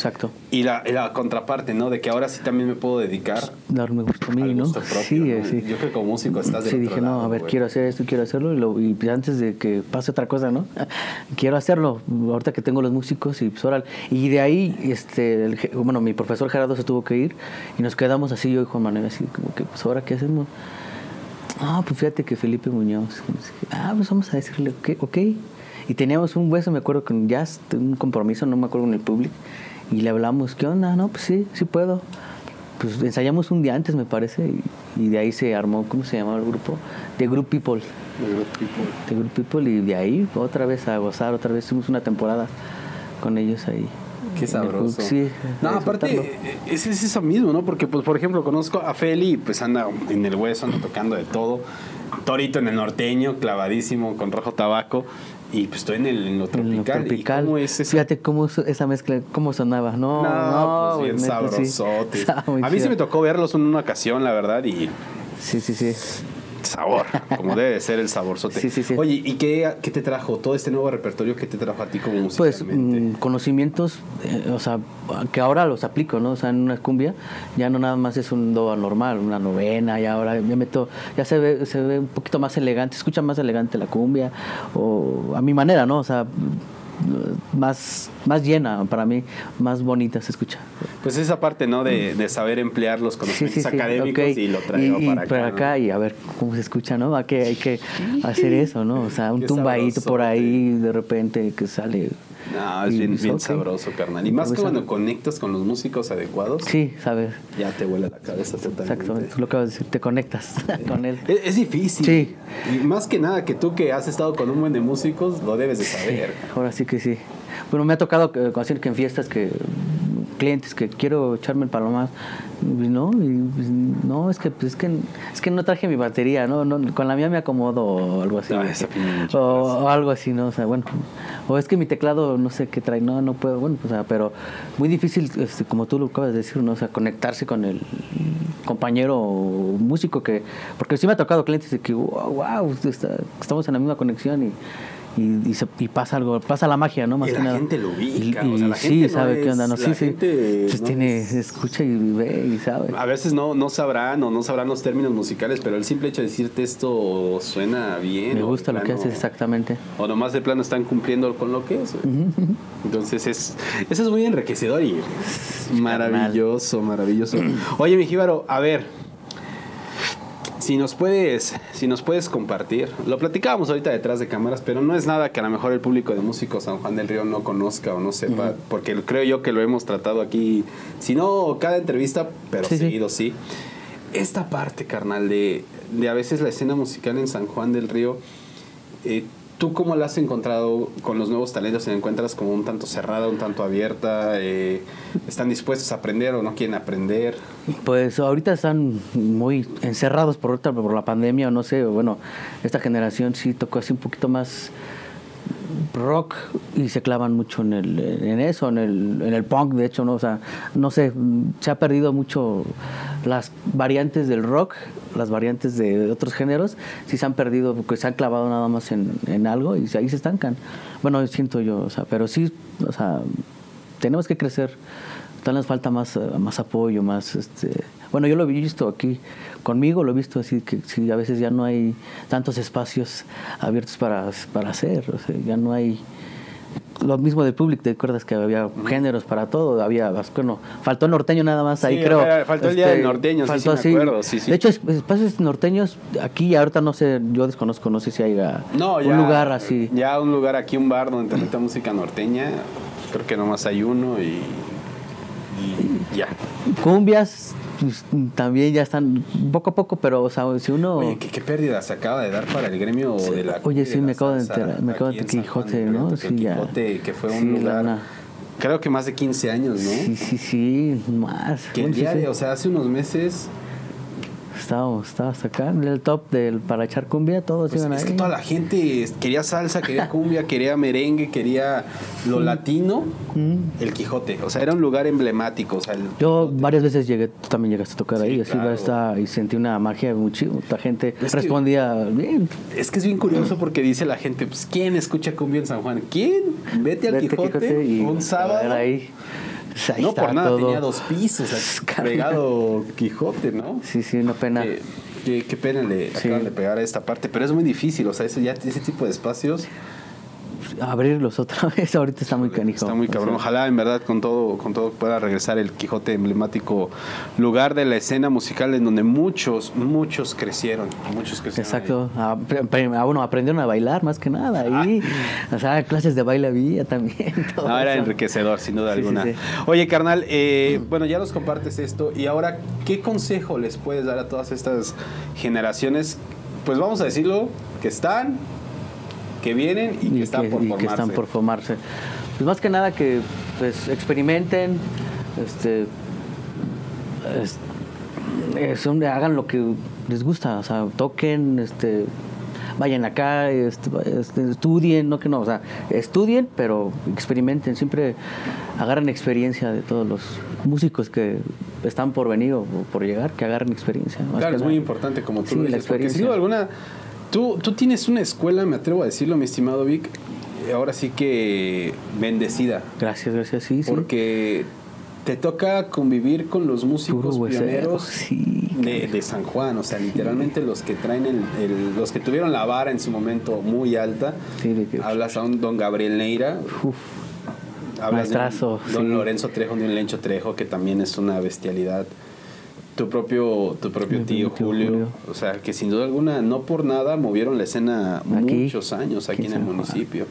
Exacto. Y la, contraparte, ¿no? De que ahora sí también me puedo dedicar Darme gusto a mí, ¿no? gusto propio, sí, ¿no? sí. Yo creo que como músico estás del Sí, dije, no, a ver, güey. quiero hacer esto, quiero hacerlo. Y, lo- y antes de que pase otra cosa, ¿no? [laughs] quiero hacerlo. Ahorita que tengo los músicos y pues órale. Y de ahí, este, el bueno, mi profesor Gerardo se tuvo que ir y nos quedamos así, yo y Juan Manuel, así como que, pues ahora, ¿qué hacemos? Ah, pues fíjate que Felipe Muñoz. Ah, pues vamos a decirle, ok, ok. Y teníamos un hueso, me acuerdo, con este, un compromiso, no me acuerdo, con el público. Y le hablamos, ¿qué onda? No, pues sí, sí puedo. Pues ensayamos un día antes, me parece, y, y de ahí se armó, ¿cómo se llamaba el grupo? The Group People. The Group People. The Group People, y de ahí otra vez a gozar, otra vez hicimos una temporada con ellos ahí. Qué sabroso. Sí. No, aparte, eh, es, es eso mismo, ¿no? Porque, pues, por ejemplo, conozco a Feli, pues anda en el hueso, anda tocando de todo. Torito en el norteño, clavadísimo con rojo tabaco. Y pues estoy en, el, en lo En tropical. lo tropical. ¿Y cómo es eso? Fíjate cómo esa mezcla, cómo sonaba. No, No, no, pues bien sí. [laughs] muy A mí sí chido. me tocó verlos en una ocasión, la verdad, y Sí, sí, sí. Sabor, como debe de ser el saborzote. Sí, sí, sí. Oye, ¿y qué, qué te trajo todo este nuevo repertorio? ¿Qué te trajo a ti como Pues musicalmente? mm, conocimientos, eh, o sea, que ahora los aplico, ¿no? O sea, en una cumbia ya no nada más es un do normal, una novena, y ahora me meto, ya se ve, se ve un poquito más elegante, escucha más elegante la cumbia, o a mi manera, ¿no? O sea, más, más llena para mí, más bonita se escucha. Pues esa parte, ¿no? De, de saber emplear los conocimientos sí, sí, académicos y lo traigo Y- y para acá. ¿no? acá y a ver cómo se escucha, ¿no? Hay que, hay que hacer eso, ¿no? O sea, un Qué tumbadito por ahí de repente que sale. No, es y bien, pues, bien sabroso, carnal. Y más que cuando conectas con los músicos adecuados, Sí, sabes. ya te vuela la cabeza totalmente. Exacto, tú lo acabas de decir, te conectas [laughs] con él. Es, es difícil. Sí. Y más que nada que tú que has estado con un buen de músicos, lo debes de saber. Ahora sí que sí. Bueno, me ha tocado que, decir que en fiestas que clientes que quiero echarme el palomar, y no, y, pues, no, es que, pues, es que es que no traje mi batería, no, no con la mía me acomodo o algo así. Ah, esa o, o algo así, no, o sea, bueno, o es que mi teclado no sé qué trae, no, no puedo, bueno, pues, o sea, pero muy difícil, este, como tú lo acabas de decir, no, o sea, conectarse con el compañero o músico que, porque sí me ha tocado clientes de que, wow, wow está- estamos en la misma conexión y y, y se- y pasa algo, pasa la magia, ¿no? Más Y que la nada. gente lo ubica, Y, o sea, la sí, gente no sabe qué onda, ¿no? la Sí, sí. gente Pues no tiene, es- escucha y ve y sabe. A veces no, no sabrán o no sabrán los términos musicales, pero el simple hecho de decirte esto suena bien. Me gusta lo que haces exactamente. O nomás de plano están cumpliendo con lo que es. Entonces es, eso es muy enriquecedor y maravilloso, maravilloso. Oye, mi jíbaro, a ver, si nos puedes, si nos puedes compartir, lo platicábamos ahorita detrás de cámaras, pero no es nada que a lo mejor el público de músicos San Juan del Río no conozca o no sepa, porque creo yo que lo hemos tratado aquí, si no cada entrevista, pero Sí, sí. seguido sí. Esta parte, carnal, de, de a veces la escena musical en San Juan del Río, eh, ¿Tú cómo la has encontrado con los nuevos talentos? ¿Se encuentras como un tanto cerrada, un tanto abierta? Eh, ¿Están dispuestos a aprender o no quieren aprender? Pues ahorita están muy encerrados por, otra- por la pandemia, o no sé, bueno, esta generación sí tocó así un poquito más rock y se clavan mucho en, el, en eso, en el, en el punk, de hecho, ¿no? O sea, no sé, se ha perdido mucho las variantes del rock, las variantes de otros géneros, sí se han perdido porque se han clavado nada más en, en algo y ahí se estancan. Bueno, siento yo, o sea, pero sí, o sea, tenemos que crecer. Todavía nos falta más, eh, más apoyo, más este. Bueno, yo lo he visto aquí, conmigo lo he visto así que sí, a veces ya no hay tantos espacios abiertos para, para hacer, o sea, ya no hay lo mismo del público, ¿te acuerdas que había géneros para todo? Había, bueno, faltó el norteño nada más ahí, Sí, creo. era- faltó el día del norteño, sí, sí me acuerdo, sí. De hecho, es- espacios norteños, aquí ahorita no sé, yo desconozco, no sé si haya No, ya. un lugar así. Ya un lugar aquí, un bar donde te música norteña. Creo que nomás hay uno y. Y ya. Cumbias pues, también ya están poco a poco, pero o sea, si uno... Oye, ¿qué, qué pérdida se acaba de dar para el gremio de la. Oye, sí, me acabo de enterar, me acabo de Quijote, ¿no? Sí, el ya. Quijote, que fue Sí, un lugar. Creo que más de 15 años, ¿no? Sí, sí, sí, más. Que sí, diario, sí. o sea, hace unos meses. Estábamos, estabas acá en el top del para echar cumbia, todos pues, iban es ahí. que toda la gente quería salsa, quería cumbia, quería merengue, quería lo latino. Mm. El Quijote. O sea, era un lugar emblemático. O sea, el- Yo varias veces llegué, tú también llegaste a tocar Sí, ahí, así claro. está, y sentí una magia muy. La gente Es que- respondía bien. Es que es bien curioso porque dice la gente, pues, ¿quién escucha cumbia en San Juan? ¿Quién? Vete al Vete, Quijote, Quijote, y un sábado ahí. Pues no por nada todo. tenía dos pisos, [laughs] pegado Quijote, ¿no? Sí, sí, una pena. Qué, qué- qué pena le Sí. acaban de pegar a esta parte, pero es muy difícil, o sea, ese, ya, ese tipo de espacios Abrirlos otra [laughs] vez, ahorita está muy canijo. está muy cabrón. Ojalá en verdad con todo, con todo pueda regresar el Quijote emblemático lugar de la escena musical en donde muchos, muchos crecieron, muchos crecieron. Exacto. Ah, ah, bueno, aprendieron a bailar más que nada. Y, o sea, clases de baile había también. [laughs] todo No, era eso. enriquecedor, sin duda Sí, sí, alguna. sí. Oye, carnal, eh, bueno, ya nos compartes esto. Y ahora, ¿qué consejo les puedes dar a todas estas generaciones? Pues vamos a decirlo, que están, que vienen y, que están por y formarse. que están por formarse. Pues más que nada que pues experimenten, este, es- es un- hagan lo que les gusta, o sea, toquen, este, vayan acá, este, este, estudien, no que no, o sea, estudien, pero experimenten, siempre agarren experiencia de todos los músicos que están por venir o por llegar, que agarren experiencia. Claro, que es nada. muy importante, como tú Sí, lo la dices, porque experiencia. duda alguna, tú, tú tienes una escuela, me atrevo a decirlo, mi estimado Vic, ahora sí que bendecida, Gracias, gracias, sí, sí. porque te toca convivir con los músicos pioneros sí. de, de San Juan, o sea, literalmente los que traen el, el- los que tuvieron la vara en su momento muy alta. Sí, de que- Hablas a un don Gabriel Neira, Uf, hablas de un don. Lorenzo Trejo, de un Lencho Trejo, que también es una bestialidad. Tu propio, tu propio tío, tío Julio, Julio. o sea, que sin duda alguna, no por nada movieron la escena Aquí, muchos años aquí en el municipio.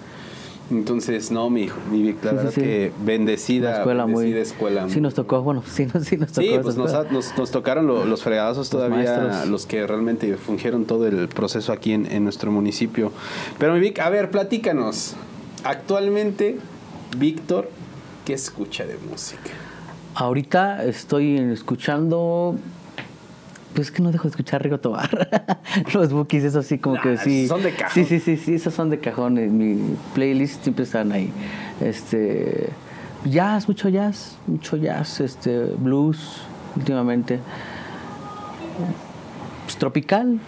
Entonces, no, mi hijo, mi la Sí, verdad sí. que bendecida, escuela muy. bendecida escuela. Sí, nos tocó, bueno, sí, nos- sí nos tocó. Sí, pues nos, nos- nos tocaron lo- los fregadazos Los todavía, maestros. los que realmente fungieron todo el proceso aquí en, en nuestro municipio. Pero mi Vic, a ver, platícanos. Actualmente, Víctor, ¿qué escucha de música? Ahorita estoy escuchando. Pues es que no dejo de escuchar Rigo Tobar. [laughs] Los bookies, eso sí, como Nah, que sí. son de cajón. Sí, sí, sí, sí, esos son de cajón. En mi playlist siempre están ahí. Este. Jazz, mucho jazz, mucho jazz, este, blues, últimamente. Pues, tropical.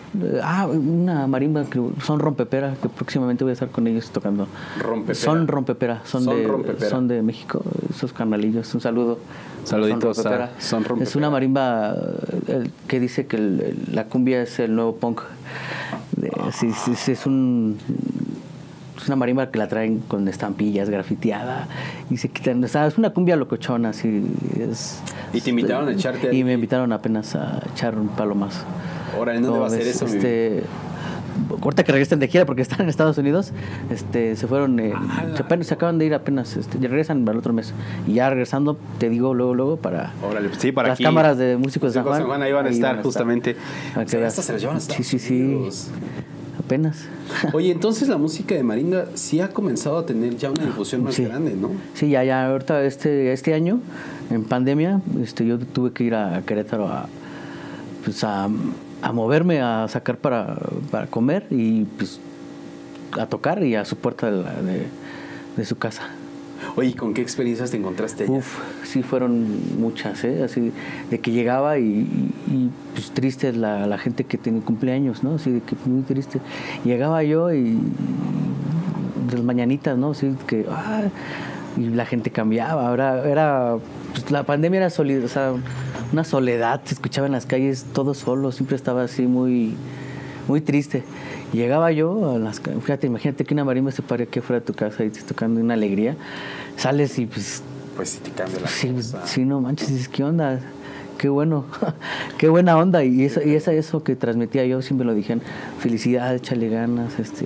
ah, una marimba que son rompepera, que próximamente voy a estar con ellos tocando. Rompepera. Son rompepera, son, Son de rompepera. son de México, esos canalillos. Un saludo. Saluditos Son a. Son Rompepera. Es una marimba que dice que el- la cumbia es el nuevo punk. De- sí, sí, sí, es un es una marimba que la traen con estampillas grafiteada y se quitan, o sea, es una cumbia locochona, así es. Y te invitaron a echarte ahí. Y me invitaron apenas a echar un palo más. Ahora, ¿en dónde ¿Cómo va a ser eso, Este, ahorita que regresen de gira porque están en Estados Unidos, este, se fueron, eh, se, apenas- se acaban de ir apenas, este, ya regresan para el otro mes. Y ya regresando, te digo luego, luego para Órale, sí, para las aquí. cámaras de músicos de San Juan. ahí van a estar justamente. Para O que sea, veas. estas se las llevan a Sí, sí, sí. Apenas. [laughs] Oye, entonces la música de Marinda sí ha comenzado a tener ya una difusión más Sí. grande, ¿no? Sí, ya, ya, ahorita este, este año, en pandemia, este, yo tuve que ir a Querétaro a, pues a, a moverme, a sacar para, para comer y pues a tocar y a su puerta de, la- de- de su casa. Oye, ¿con qué experiencias te encontraste allá? Uf, sí fueron muchas, ¿eh? Así de que llegaba y, y- y, pues triste la, la gente que tiene cumpleaños, ¿no? Así de que muy triste. Llegaba yo y de las mañanitas, ¿no? Así que ah, y la gente cambiaba. Ahora era pues, la pandemia era sólida, o sea, una soledad, se escuchaba en las calles todo solo, siempre estaba así muy muy triste. Llegaba yo a las fíjate, imagínate que una marimba se pare aquí afuera de tu casa y te está tocando una alegría. Sales y pues Pues sí te cambia la Sí, cosa. sí, no manches, dices, ¿qué onda? Qué bueno, [laughs] qué buena onda. Y eso, y esa, eso que transmitía yo, siempre lo dijeron, felicidad, échale ganas, este,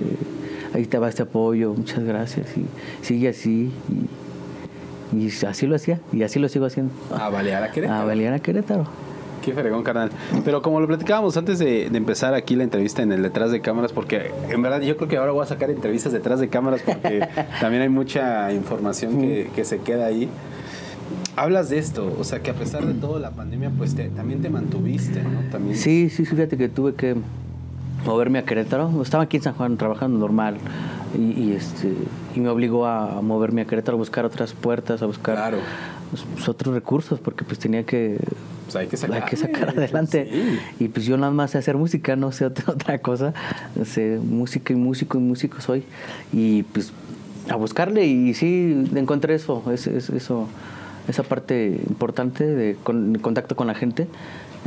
ahí te va este apoyo, muchas gracias. Y sigue así. Y, y así lo hacía, y así lo sigo haciendo. A balear a Querétaro. A Balear a Querétaro. Qué fregón, carnal. Pero como lo platicábamos antes de, de empezar aquí la entrevista en el detrás de cámaras, porque en verdad yo creo que ahora voy a sacar entrevistas detrás de cámaras porque [laughs] también hay mucha información que, que se queda ahí. Hablas de esto, o sea que a pesar de todo la pandemia, pues te- también te mantuviste, ¿no? También Sí, sí, fíjate que tuve que moverme a Querétaro. Estaba aquí en San Juan trabajando normal y, y, este, y me obligó a moverme a Querétaro a buscar otras puertas, a buscar Claro. pues, otros recursos porque pues tenía que Pues hay que sacar. hay que sacar adelante Sí. y pues yo nada más sé hacer música no sé otra, [laughs] otra cosa sé música y músico y músico soy y pues a buscarle y sí encontré eso es- es- eso esa parte importante de con- contacto con la gente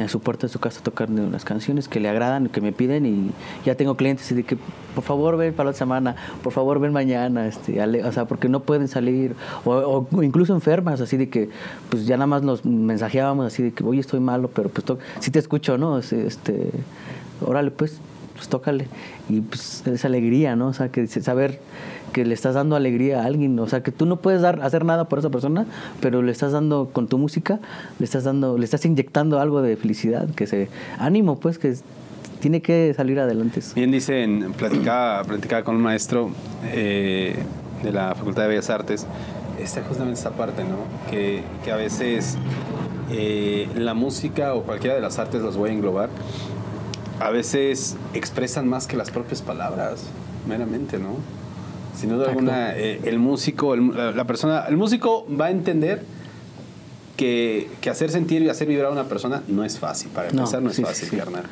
en su puerta de su casa tocando unas canciones que le agradan, que me piden y ya tengo clientes y de que por favor ven para la semana, por favor ven mañana, este, o sea, porque no pueden salir o, incluso enfermas, así de que pues ya nada más nos mensajeábamos así de que oye estoy malo, pero pues sí te escucho, ¿no? Este, órale pues pues tócale. Y pues es alegría, ¿no? O sea, que saber que le estás dando alegría a alguien, o sea, que tú no puedes dar, hacer nada por esa persona, pero le estás dando con tu música, le estás dando, le estás inyectando algo de felicidad, que se ánimo, pues que tiene que salir adelante. Bien dicen, platicaba, platicaba con un maestro eh, de la Facultad de Bellas Artes, está justamente esta parte, ¿no? Que, que a veces eh, la música o cualquiera de las artes los voy a englobar, a veces expresan más que las propias palabras, meramente, ¿no? Sin duda Exacto. alguna, eh, el músico, el- la, la persona, el músico va a entender que, que hacer sentir y hacer vibrar a una persona no es fácil, para empezar no es sí, sí, fácil, sí. carnal.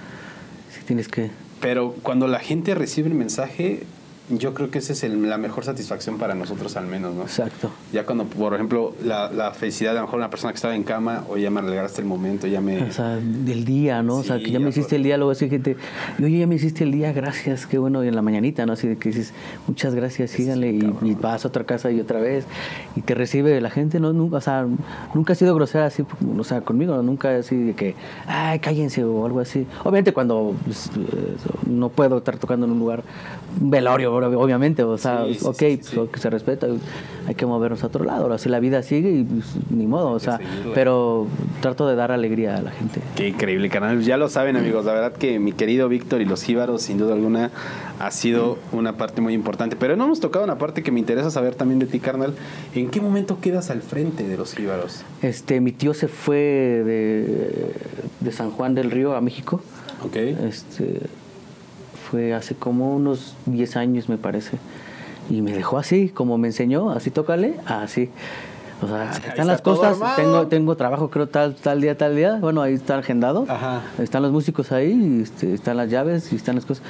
Sí, tienes que Pero cuando la gente recibe el mensaje, yo creo que esa es el- la mejor satisfacción para nosotros al menos, ¿no? Exacto. Ya cuando, por ejemplo, la, la felicidad de a lo mejor una persona que estaba en cama, o ya me alegraste el momento, ya me... O sea, del día, ¿no? o sea, que ya me hiciste por- el día, luego así gente, y, oye, ya me hiciste el día, gracias, qué bueno, y en la mañanita, ¿no? Así de que dices, muchas gracias, síganle, y, y vas a otra casa y otra vez, y te recibe la gente, ¿no? Nunca, o sea, nunca ha sido grosera así, o sea, conmigo, nunca así de que, ay, cállense o algo así. Obviamente cuando pues, eh, no puedo estar tocando en un lugar, un velorio, ob- obviamente, o sea, Sí, ok, sí, sí, pues, se respeta, hay que movernos a otro lado, ahora sí la vida sigue y pues, ni modo, o sea, pero trato de dar alegría a la gente. Qué increíble, canal. Ya lo saben, amigos. La verdad que mi querido Víctor y los jíbaros, sin duda alguna, ha sido una parte muy importante. Pero no hemos tocado una parte que me interesa saber también de ti, carnal. ¿En qué momento quedas al frente de los jíbaros? Este, mi tío se fue de, de San Juan del Río a México. ¿Ok? Este, fue hace como unos 10 años, me parece. Y me dejó así, como me enseñó, así tócale, así. O sea, están está las cosas, tengo, tengo trabajo creo tal, tal día, tal día. Bueno, ahí está agendado. Ajá. Están los músicos ahí, este, están las llaves y están las cosas.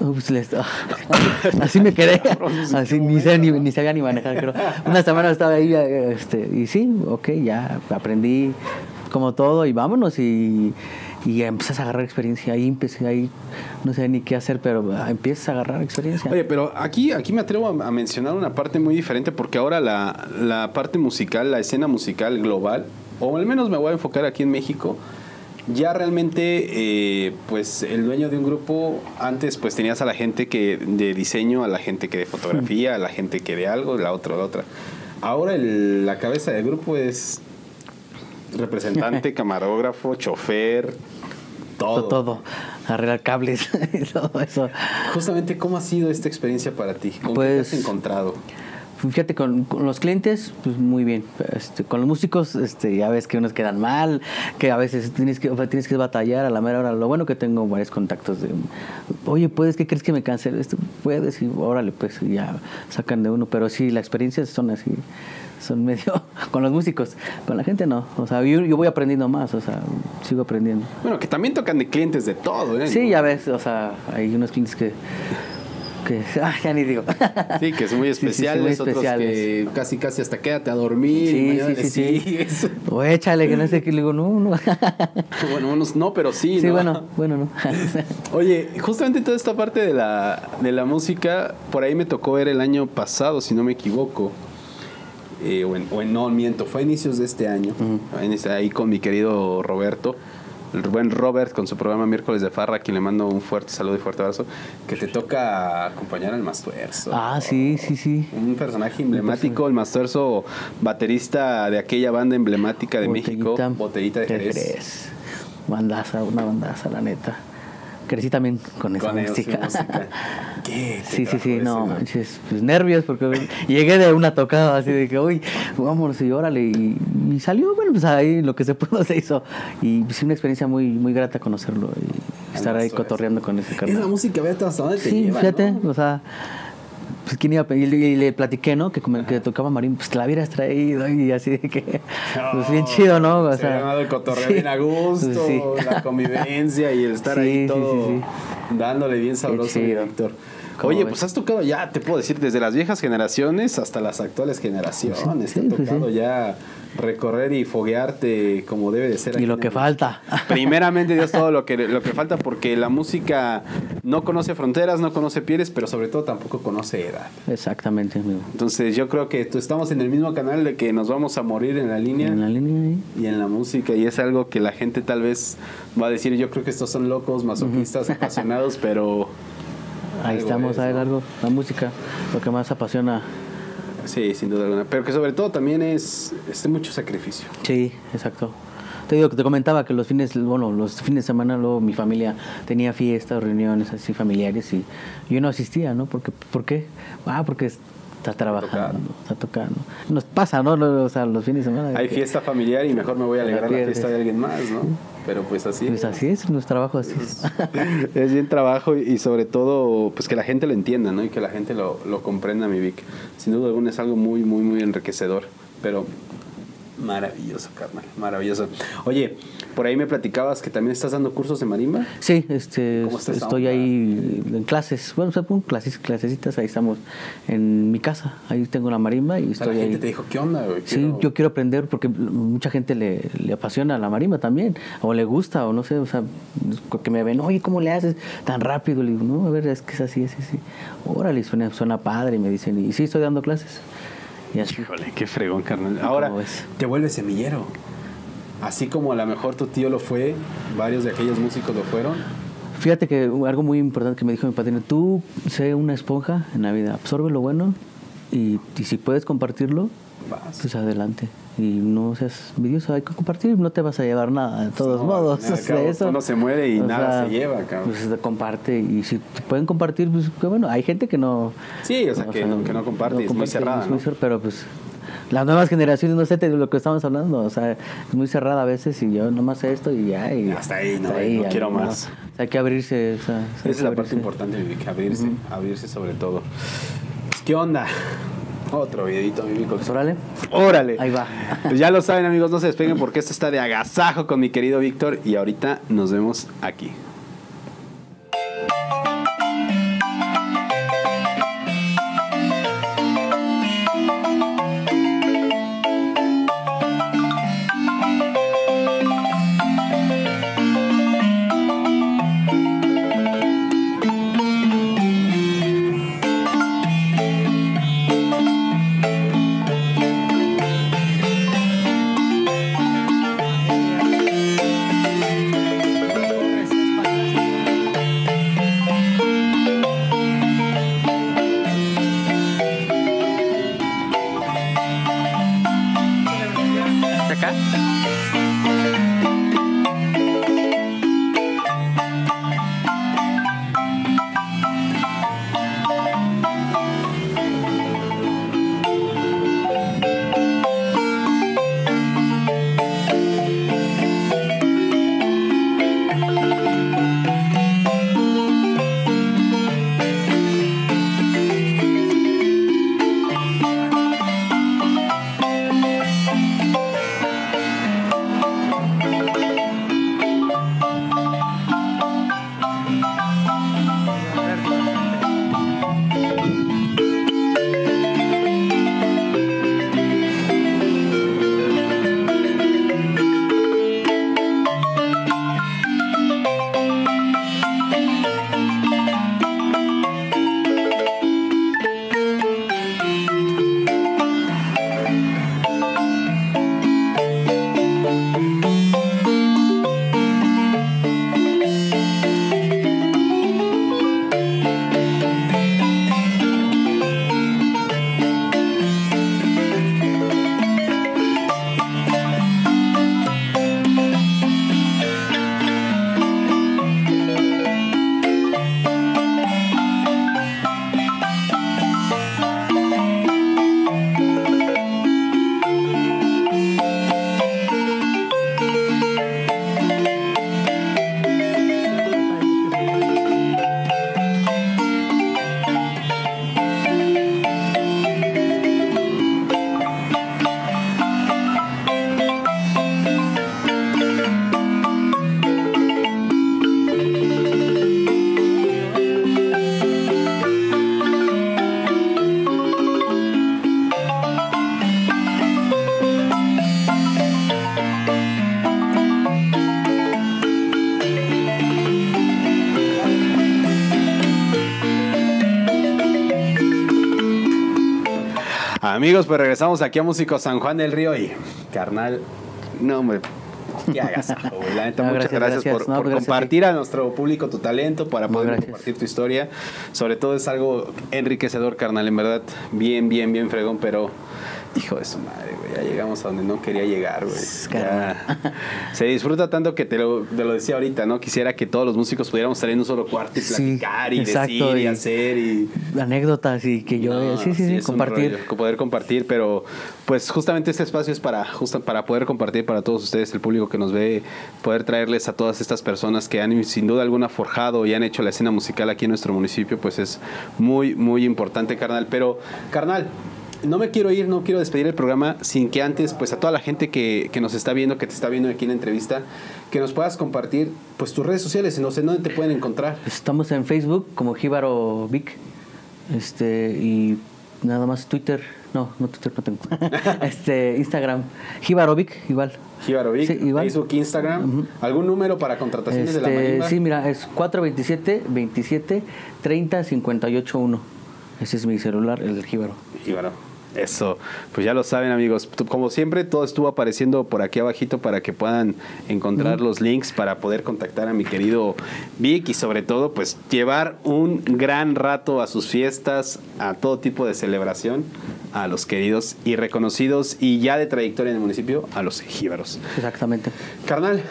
Ups, les- [laughs] así me quedé. Así ni, sé, ni, ni sabía ni manejar, creo. Una semana estaba ahí este, y sí, ok, ya aprendí como todo y vámonos y, y empiezas a agarrar experiencia. Ahí empecé, ahí no sé ni qué hacer, pero ah, empiezas a agarrar experiencia. Oye, pero aquí, aquí me atrevo a, mencionar una parte muy diferente porque ahora la, la parte musical, la escena musical global, o al menos me voy a enfocar aquí en México, ya realmente, eh, pues el dueño de un grupo, antes pues tenías a la gente que de diseño, a la gente que de fotografía, a la gente que de algo, la otra, la otra. Ahora la cabeza del grupo es representante, [laughs] camarógrafo, chofer, todo. todo, arreglar cables [laughs] y todo eso. Justamente, ¿cómo ha sido esta experiencia para ti? ¿Con qué Pues- te has encontrado? Fíjate, con, con los clientes, pues muy bien. Este, con los músicos, este, ya ves que unos quedan mal, que a veces tienes que, o sea, tienes que batallar a la mera hora. Lo bueno que tengo varios contactos de, oye, ¿puedes, qué crees que me cancele? Esto puedes, y órale, pues ya sacan de uno. Pero sí, las experiencias son así, son medio, [laughs] con los músicos, con la gente no. O sea, yo, yo voy aprendiendo más, o sea, sigo aprendiendo. Bueno, que también tocan de clientes de todo, ¿eh? Sí, ya ves, o sea, hay unos clientes que, que, [laughs] ah, ya ni digo. [laughs] Sí, que son muy Sí, sí, sí, especiales, muy otros especiales. que casi casi hasta quédate a dormir y Sí, mañana sí, sí, sí. O échale, que no sé qué. Le digo, no, no. bueno, unos no, pero sí, Sí, ¿no? bueno, bueno, no. Oye, justamente toda esta parte de la, de la música, por ahí me tocó ver el año pasado, si no me equivoco. Eh, o, en, o en- no, miento, fue a inicios de este año. Ahí con mi querido Roberto, el buen Robert, con su programa Miércoles de Farra, a quien le mando un fuerte saludo y fuerte abrazo, que te toca acompañar al Mastuerzo. ah, sí, sí, sí. Un personaje emblemático, el Mastuerzo, baterista de aquella banda emblemática de México, Botellita de Jerez. Bandaza, una bandaza, la neta. Crecí también con esa Con música. [laughs] ¿Qué Sí, sí, sí, no, manches, pues nervios porque llegué de una tocada así de que, uy, vámonos y órale, y, y salió, bueno, pues ahí lo que se pudo [laughs] se hizo. Y pues, una experiencia muy, muy grata conocerlo y estar ahí cotorreando con ese Es carnal. la música, vete hasta dónde te Sí, lleva, fíjate, ¿no? o sea, pues quién iba a pedir, y le platiqué, ¿no? Que, como que tocaba Marín, pues te la hubieras traído y así de que, pues bien chido, ¿no? O Se sea, el cotorreo sí, bien a gusto, pues, sí. la convivencia y el estar Sí, ahí todo sí, dándole bien sabroso, mi chido. Víctor. ¿Cómo Oye, ves? pues has tocado ya, te puedo decir, desde las viejas generaciones hasta las actuales generaciones. Te ha tocado ya recorrer y foguearte como debe de ser. Y lo que el- falta. [laughs] Primeramente Dios todo lo que, lo que falta porque la música no conoce fronteras, no conoce pieles, pero sobre todo tampoco conoce edad. Exactamente, amigo. Entonces yo creo que estamos en el mismo canal de que nos vamos a morir en la línea En la línea ahí. y en la música y es algo que la gente tal vez va a decir, yo creo que estos son locos, masoquistas, apasionados, pero Ahí Algo estamos, es, a ver ¿no? algo. La música, lo que más apasiona. Sí, sin duda alguna, pero que sobre todo también es, es mucho sacrificio. Sí, exacto. Te digo que te comentaba que los fines, bueno, los fines de semana luego mi familia tenía fiestas, reuniones así familiares y yo no asistía, ¿no? Porque, ¿Por qué? Ah, porque está trabajando, está tocando. Nos pasa, ¿no? O sea, los fines de semana. Hay fiesta familiar y mejor me voy a La alegrar la pierdes. fiesta de alguien más, ¿no? Pero pues así. Pues así es, nuestro trabajo así es. es bien trabajo y, y sobre todo pues que la gente lo entienda, ¿no? Y que la gente lo, lo comprenda, mi Vic. Sin duda alguna es algo muy, muy, muy enriquecedor. Pero maravilloso, carnal, maravilloso. Oye, por ahí me platicabas que también estás dando cursos de marimba. Sí, este, ¿Cómo está esa estoy ahí en clases, bueno, clases, clasecitas, ahí estamos en mi casa, ahí tengo la marimba y la estoy gente ahí. te dijo, ¿qué onda, güey? Sí, Quiero- yo quiero aprender porque mucha gente le, le apasiona la marimba también, o le gusta, o no sé, o sea, que me ven, oye, ¿cómo le haces tan rápido? Le digo, no, a ver, es que es así, es así. Órale, suena, suena padre, me dicen, y sí, estoy dando clases. Híjole, qué fregón, carnal. Ahora te vuelves semillero. Así como a lo mejor tu tío lo fue, varios de aquellos músicos lo fueron. Fíjate que algo muy importante que me dijo mi padrino, tú sé una esponja en la vida, absorbe lo bueno y, y si puedes compartirlo, Vas. pues adelante. Y no seas envidioso, hay que compartir, no te vas a llevar nada, de todos No, modos. o sea, eso, uno se muere y nada se lleva, cabrón. Pues comparte y si te pueden compartir, pues qué bueno, hay gente que no... Sí, o sea, que no- que no comparte, es muy cerrada, es muy ¿no? cer- pero pues las nuevas generaciones, no sé de lo que estamos hablando, o sea, es muy cerrada a veces y yo nomás sé esto y ya. Y Hasta ahí, no, no quiero más. O sea, hay que abrirse. o sea, Esa es que la parte importante, abrirse, abrirse sobre todo. Pues, ¿Qué onda? Otro videito, mi Vic. Pues órale. Órale. Ahí va. Pues [laughs] ya lo saben, amigos, no se despeguen porque esto está de agasajo con mi querido Víctor y ahorita nos vemos aquí. Amigos, pues regresamos aquí a Músico San Juan del Río y carnal, no hombre, que hagas algo, güey. La neta, No, muchas gracias, gracias, por. No, gracias compartir a, nuestro público tu talento, para poder compartir tu historia. Sobre todo es algo enriquecedor, carnal, en verdad, bien, bien, bien fregón, pero hijo de su madre, güey, ya llegamos a donde no quería llegar, güey. [laughs] Se disfruta tanto que te lo, te lo decía ahorita, ¿no? Quisiera que todos los músicos pudiéramos estar en un solo cuarto y Sí, platicar y exacto, decir y, y- hacer y... Anécdotas y que yo. No, sí, sí, sí, compartir. rollo, poder compartir, pero pues justamente este espacio es para, justa- para poder compartir para todos ustedes, el público que nos ve, poder traerles a todas estas personas que han sin duda alguna forjado y han hecho la escena musical aquí en nuestro municipio, pues es muy, muy importante, carnal. Pero, carnal, no me quiero ir, no quiero despedir el programa sin que antes, pues a toda la gente que, que nos está viendo, que te está viendo aquí en la entrevista, que nos puedas compartir pues tus redes sociales, no sé dónde te pueden encontrar. Estamos en Facebook como Jíbaro Vic. Este, y nada más Twitter. No, no Twitter no tengo. [laughs] este, Instagram. Jíbaro Vic, igual. Jibarovic, Sí, igual. Facebook, Instagram. ¿Algún número para contrataciones de la Este, marimba? sí, mira, es 427 27 30 58 1. Ese es mi celular, el Jíbaro. Jíbaro. Eso, pues ya lo saben amigos, como siempre todo estuvo apareciendo por aquí abajito para que puedan encontrar los links para poder contactar a mi querido Vic y sobre todo pues llevar un gran rato a sus fiestas, a todo tipo de celebración, a los queridos y reconocidos y ya de trayectoria en el municipio, a los jíbaros. Exactamente. Carnal,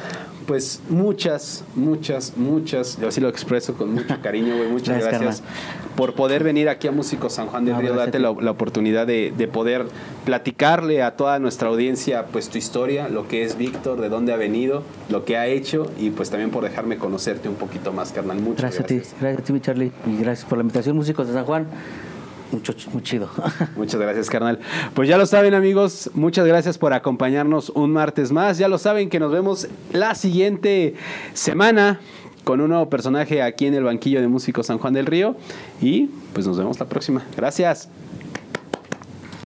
pues muchas, muchas, muchas, yo así lo expreso con mucho cariño, güey, muchas Gracias, gracias, por poder venir aquí a Músico San Juan del No, Río, date la, oportunidad de, de poder platicarle a toda nuestra audiencia pues tu historia, lo que es Víctor, de dónde ha venido, lo que ha hecho y pues también por dejarme conocerte un poquito más, carnal. Muchas Gracias, gracias. a ti, gracias a ti, Charlie. Y gracias por la invitación, músicos de San Juan. Mucho, muy chido. [laughs] Muchas gracias, carnal. Pues ya lo saben, amigos. Muchas gracias por acompañarnos un martes más. Ya lo saben que nos vemos la siguiente semana con un nuevo personaje aquí en el banquillo de Músicos San Juan del Río. Y pues nos vemos la próxima. Gracias.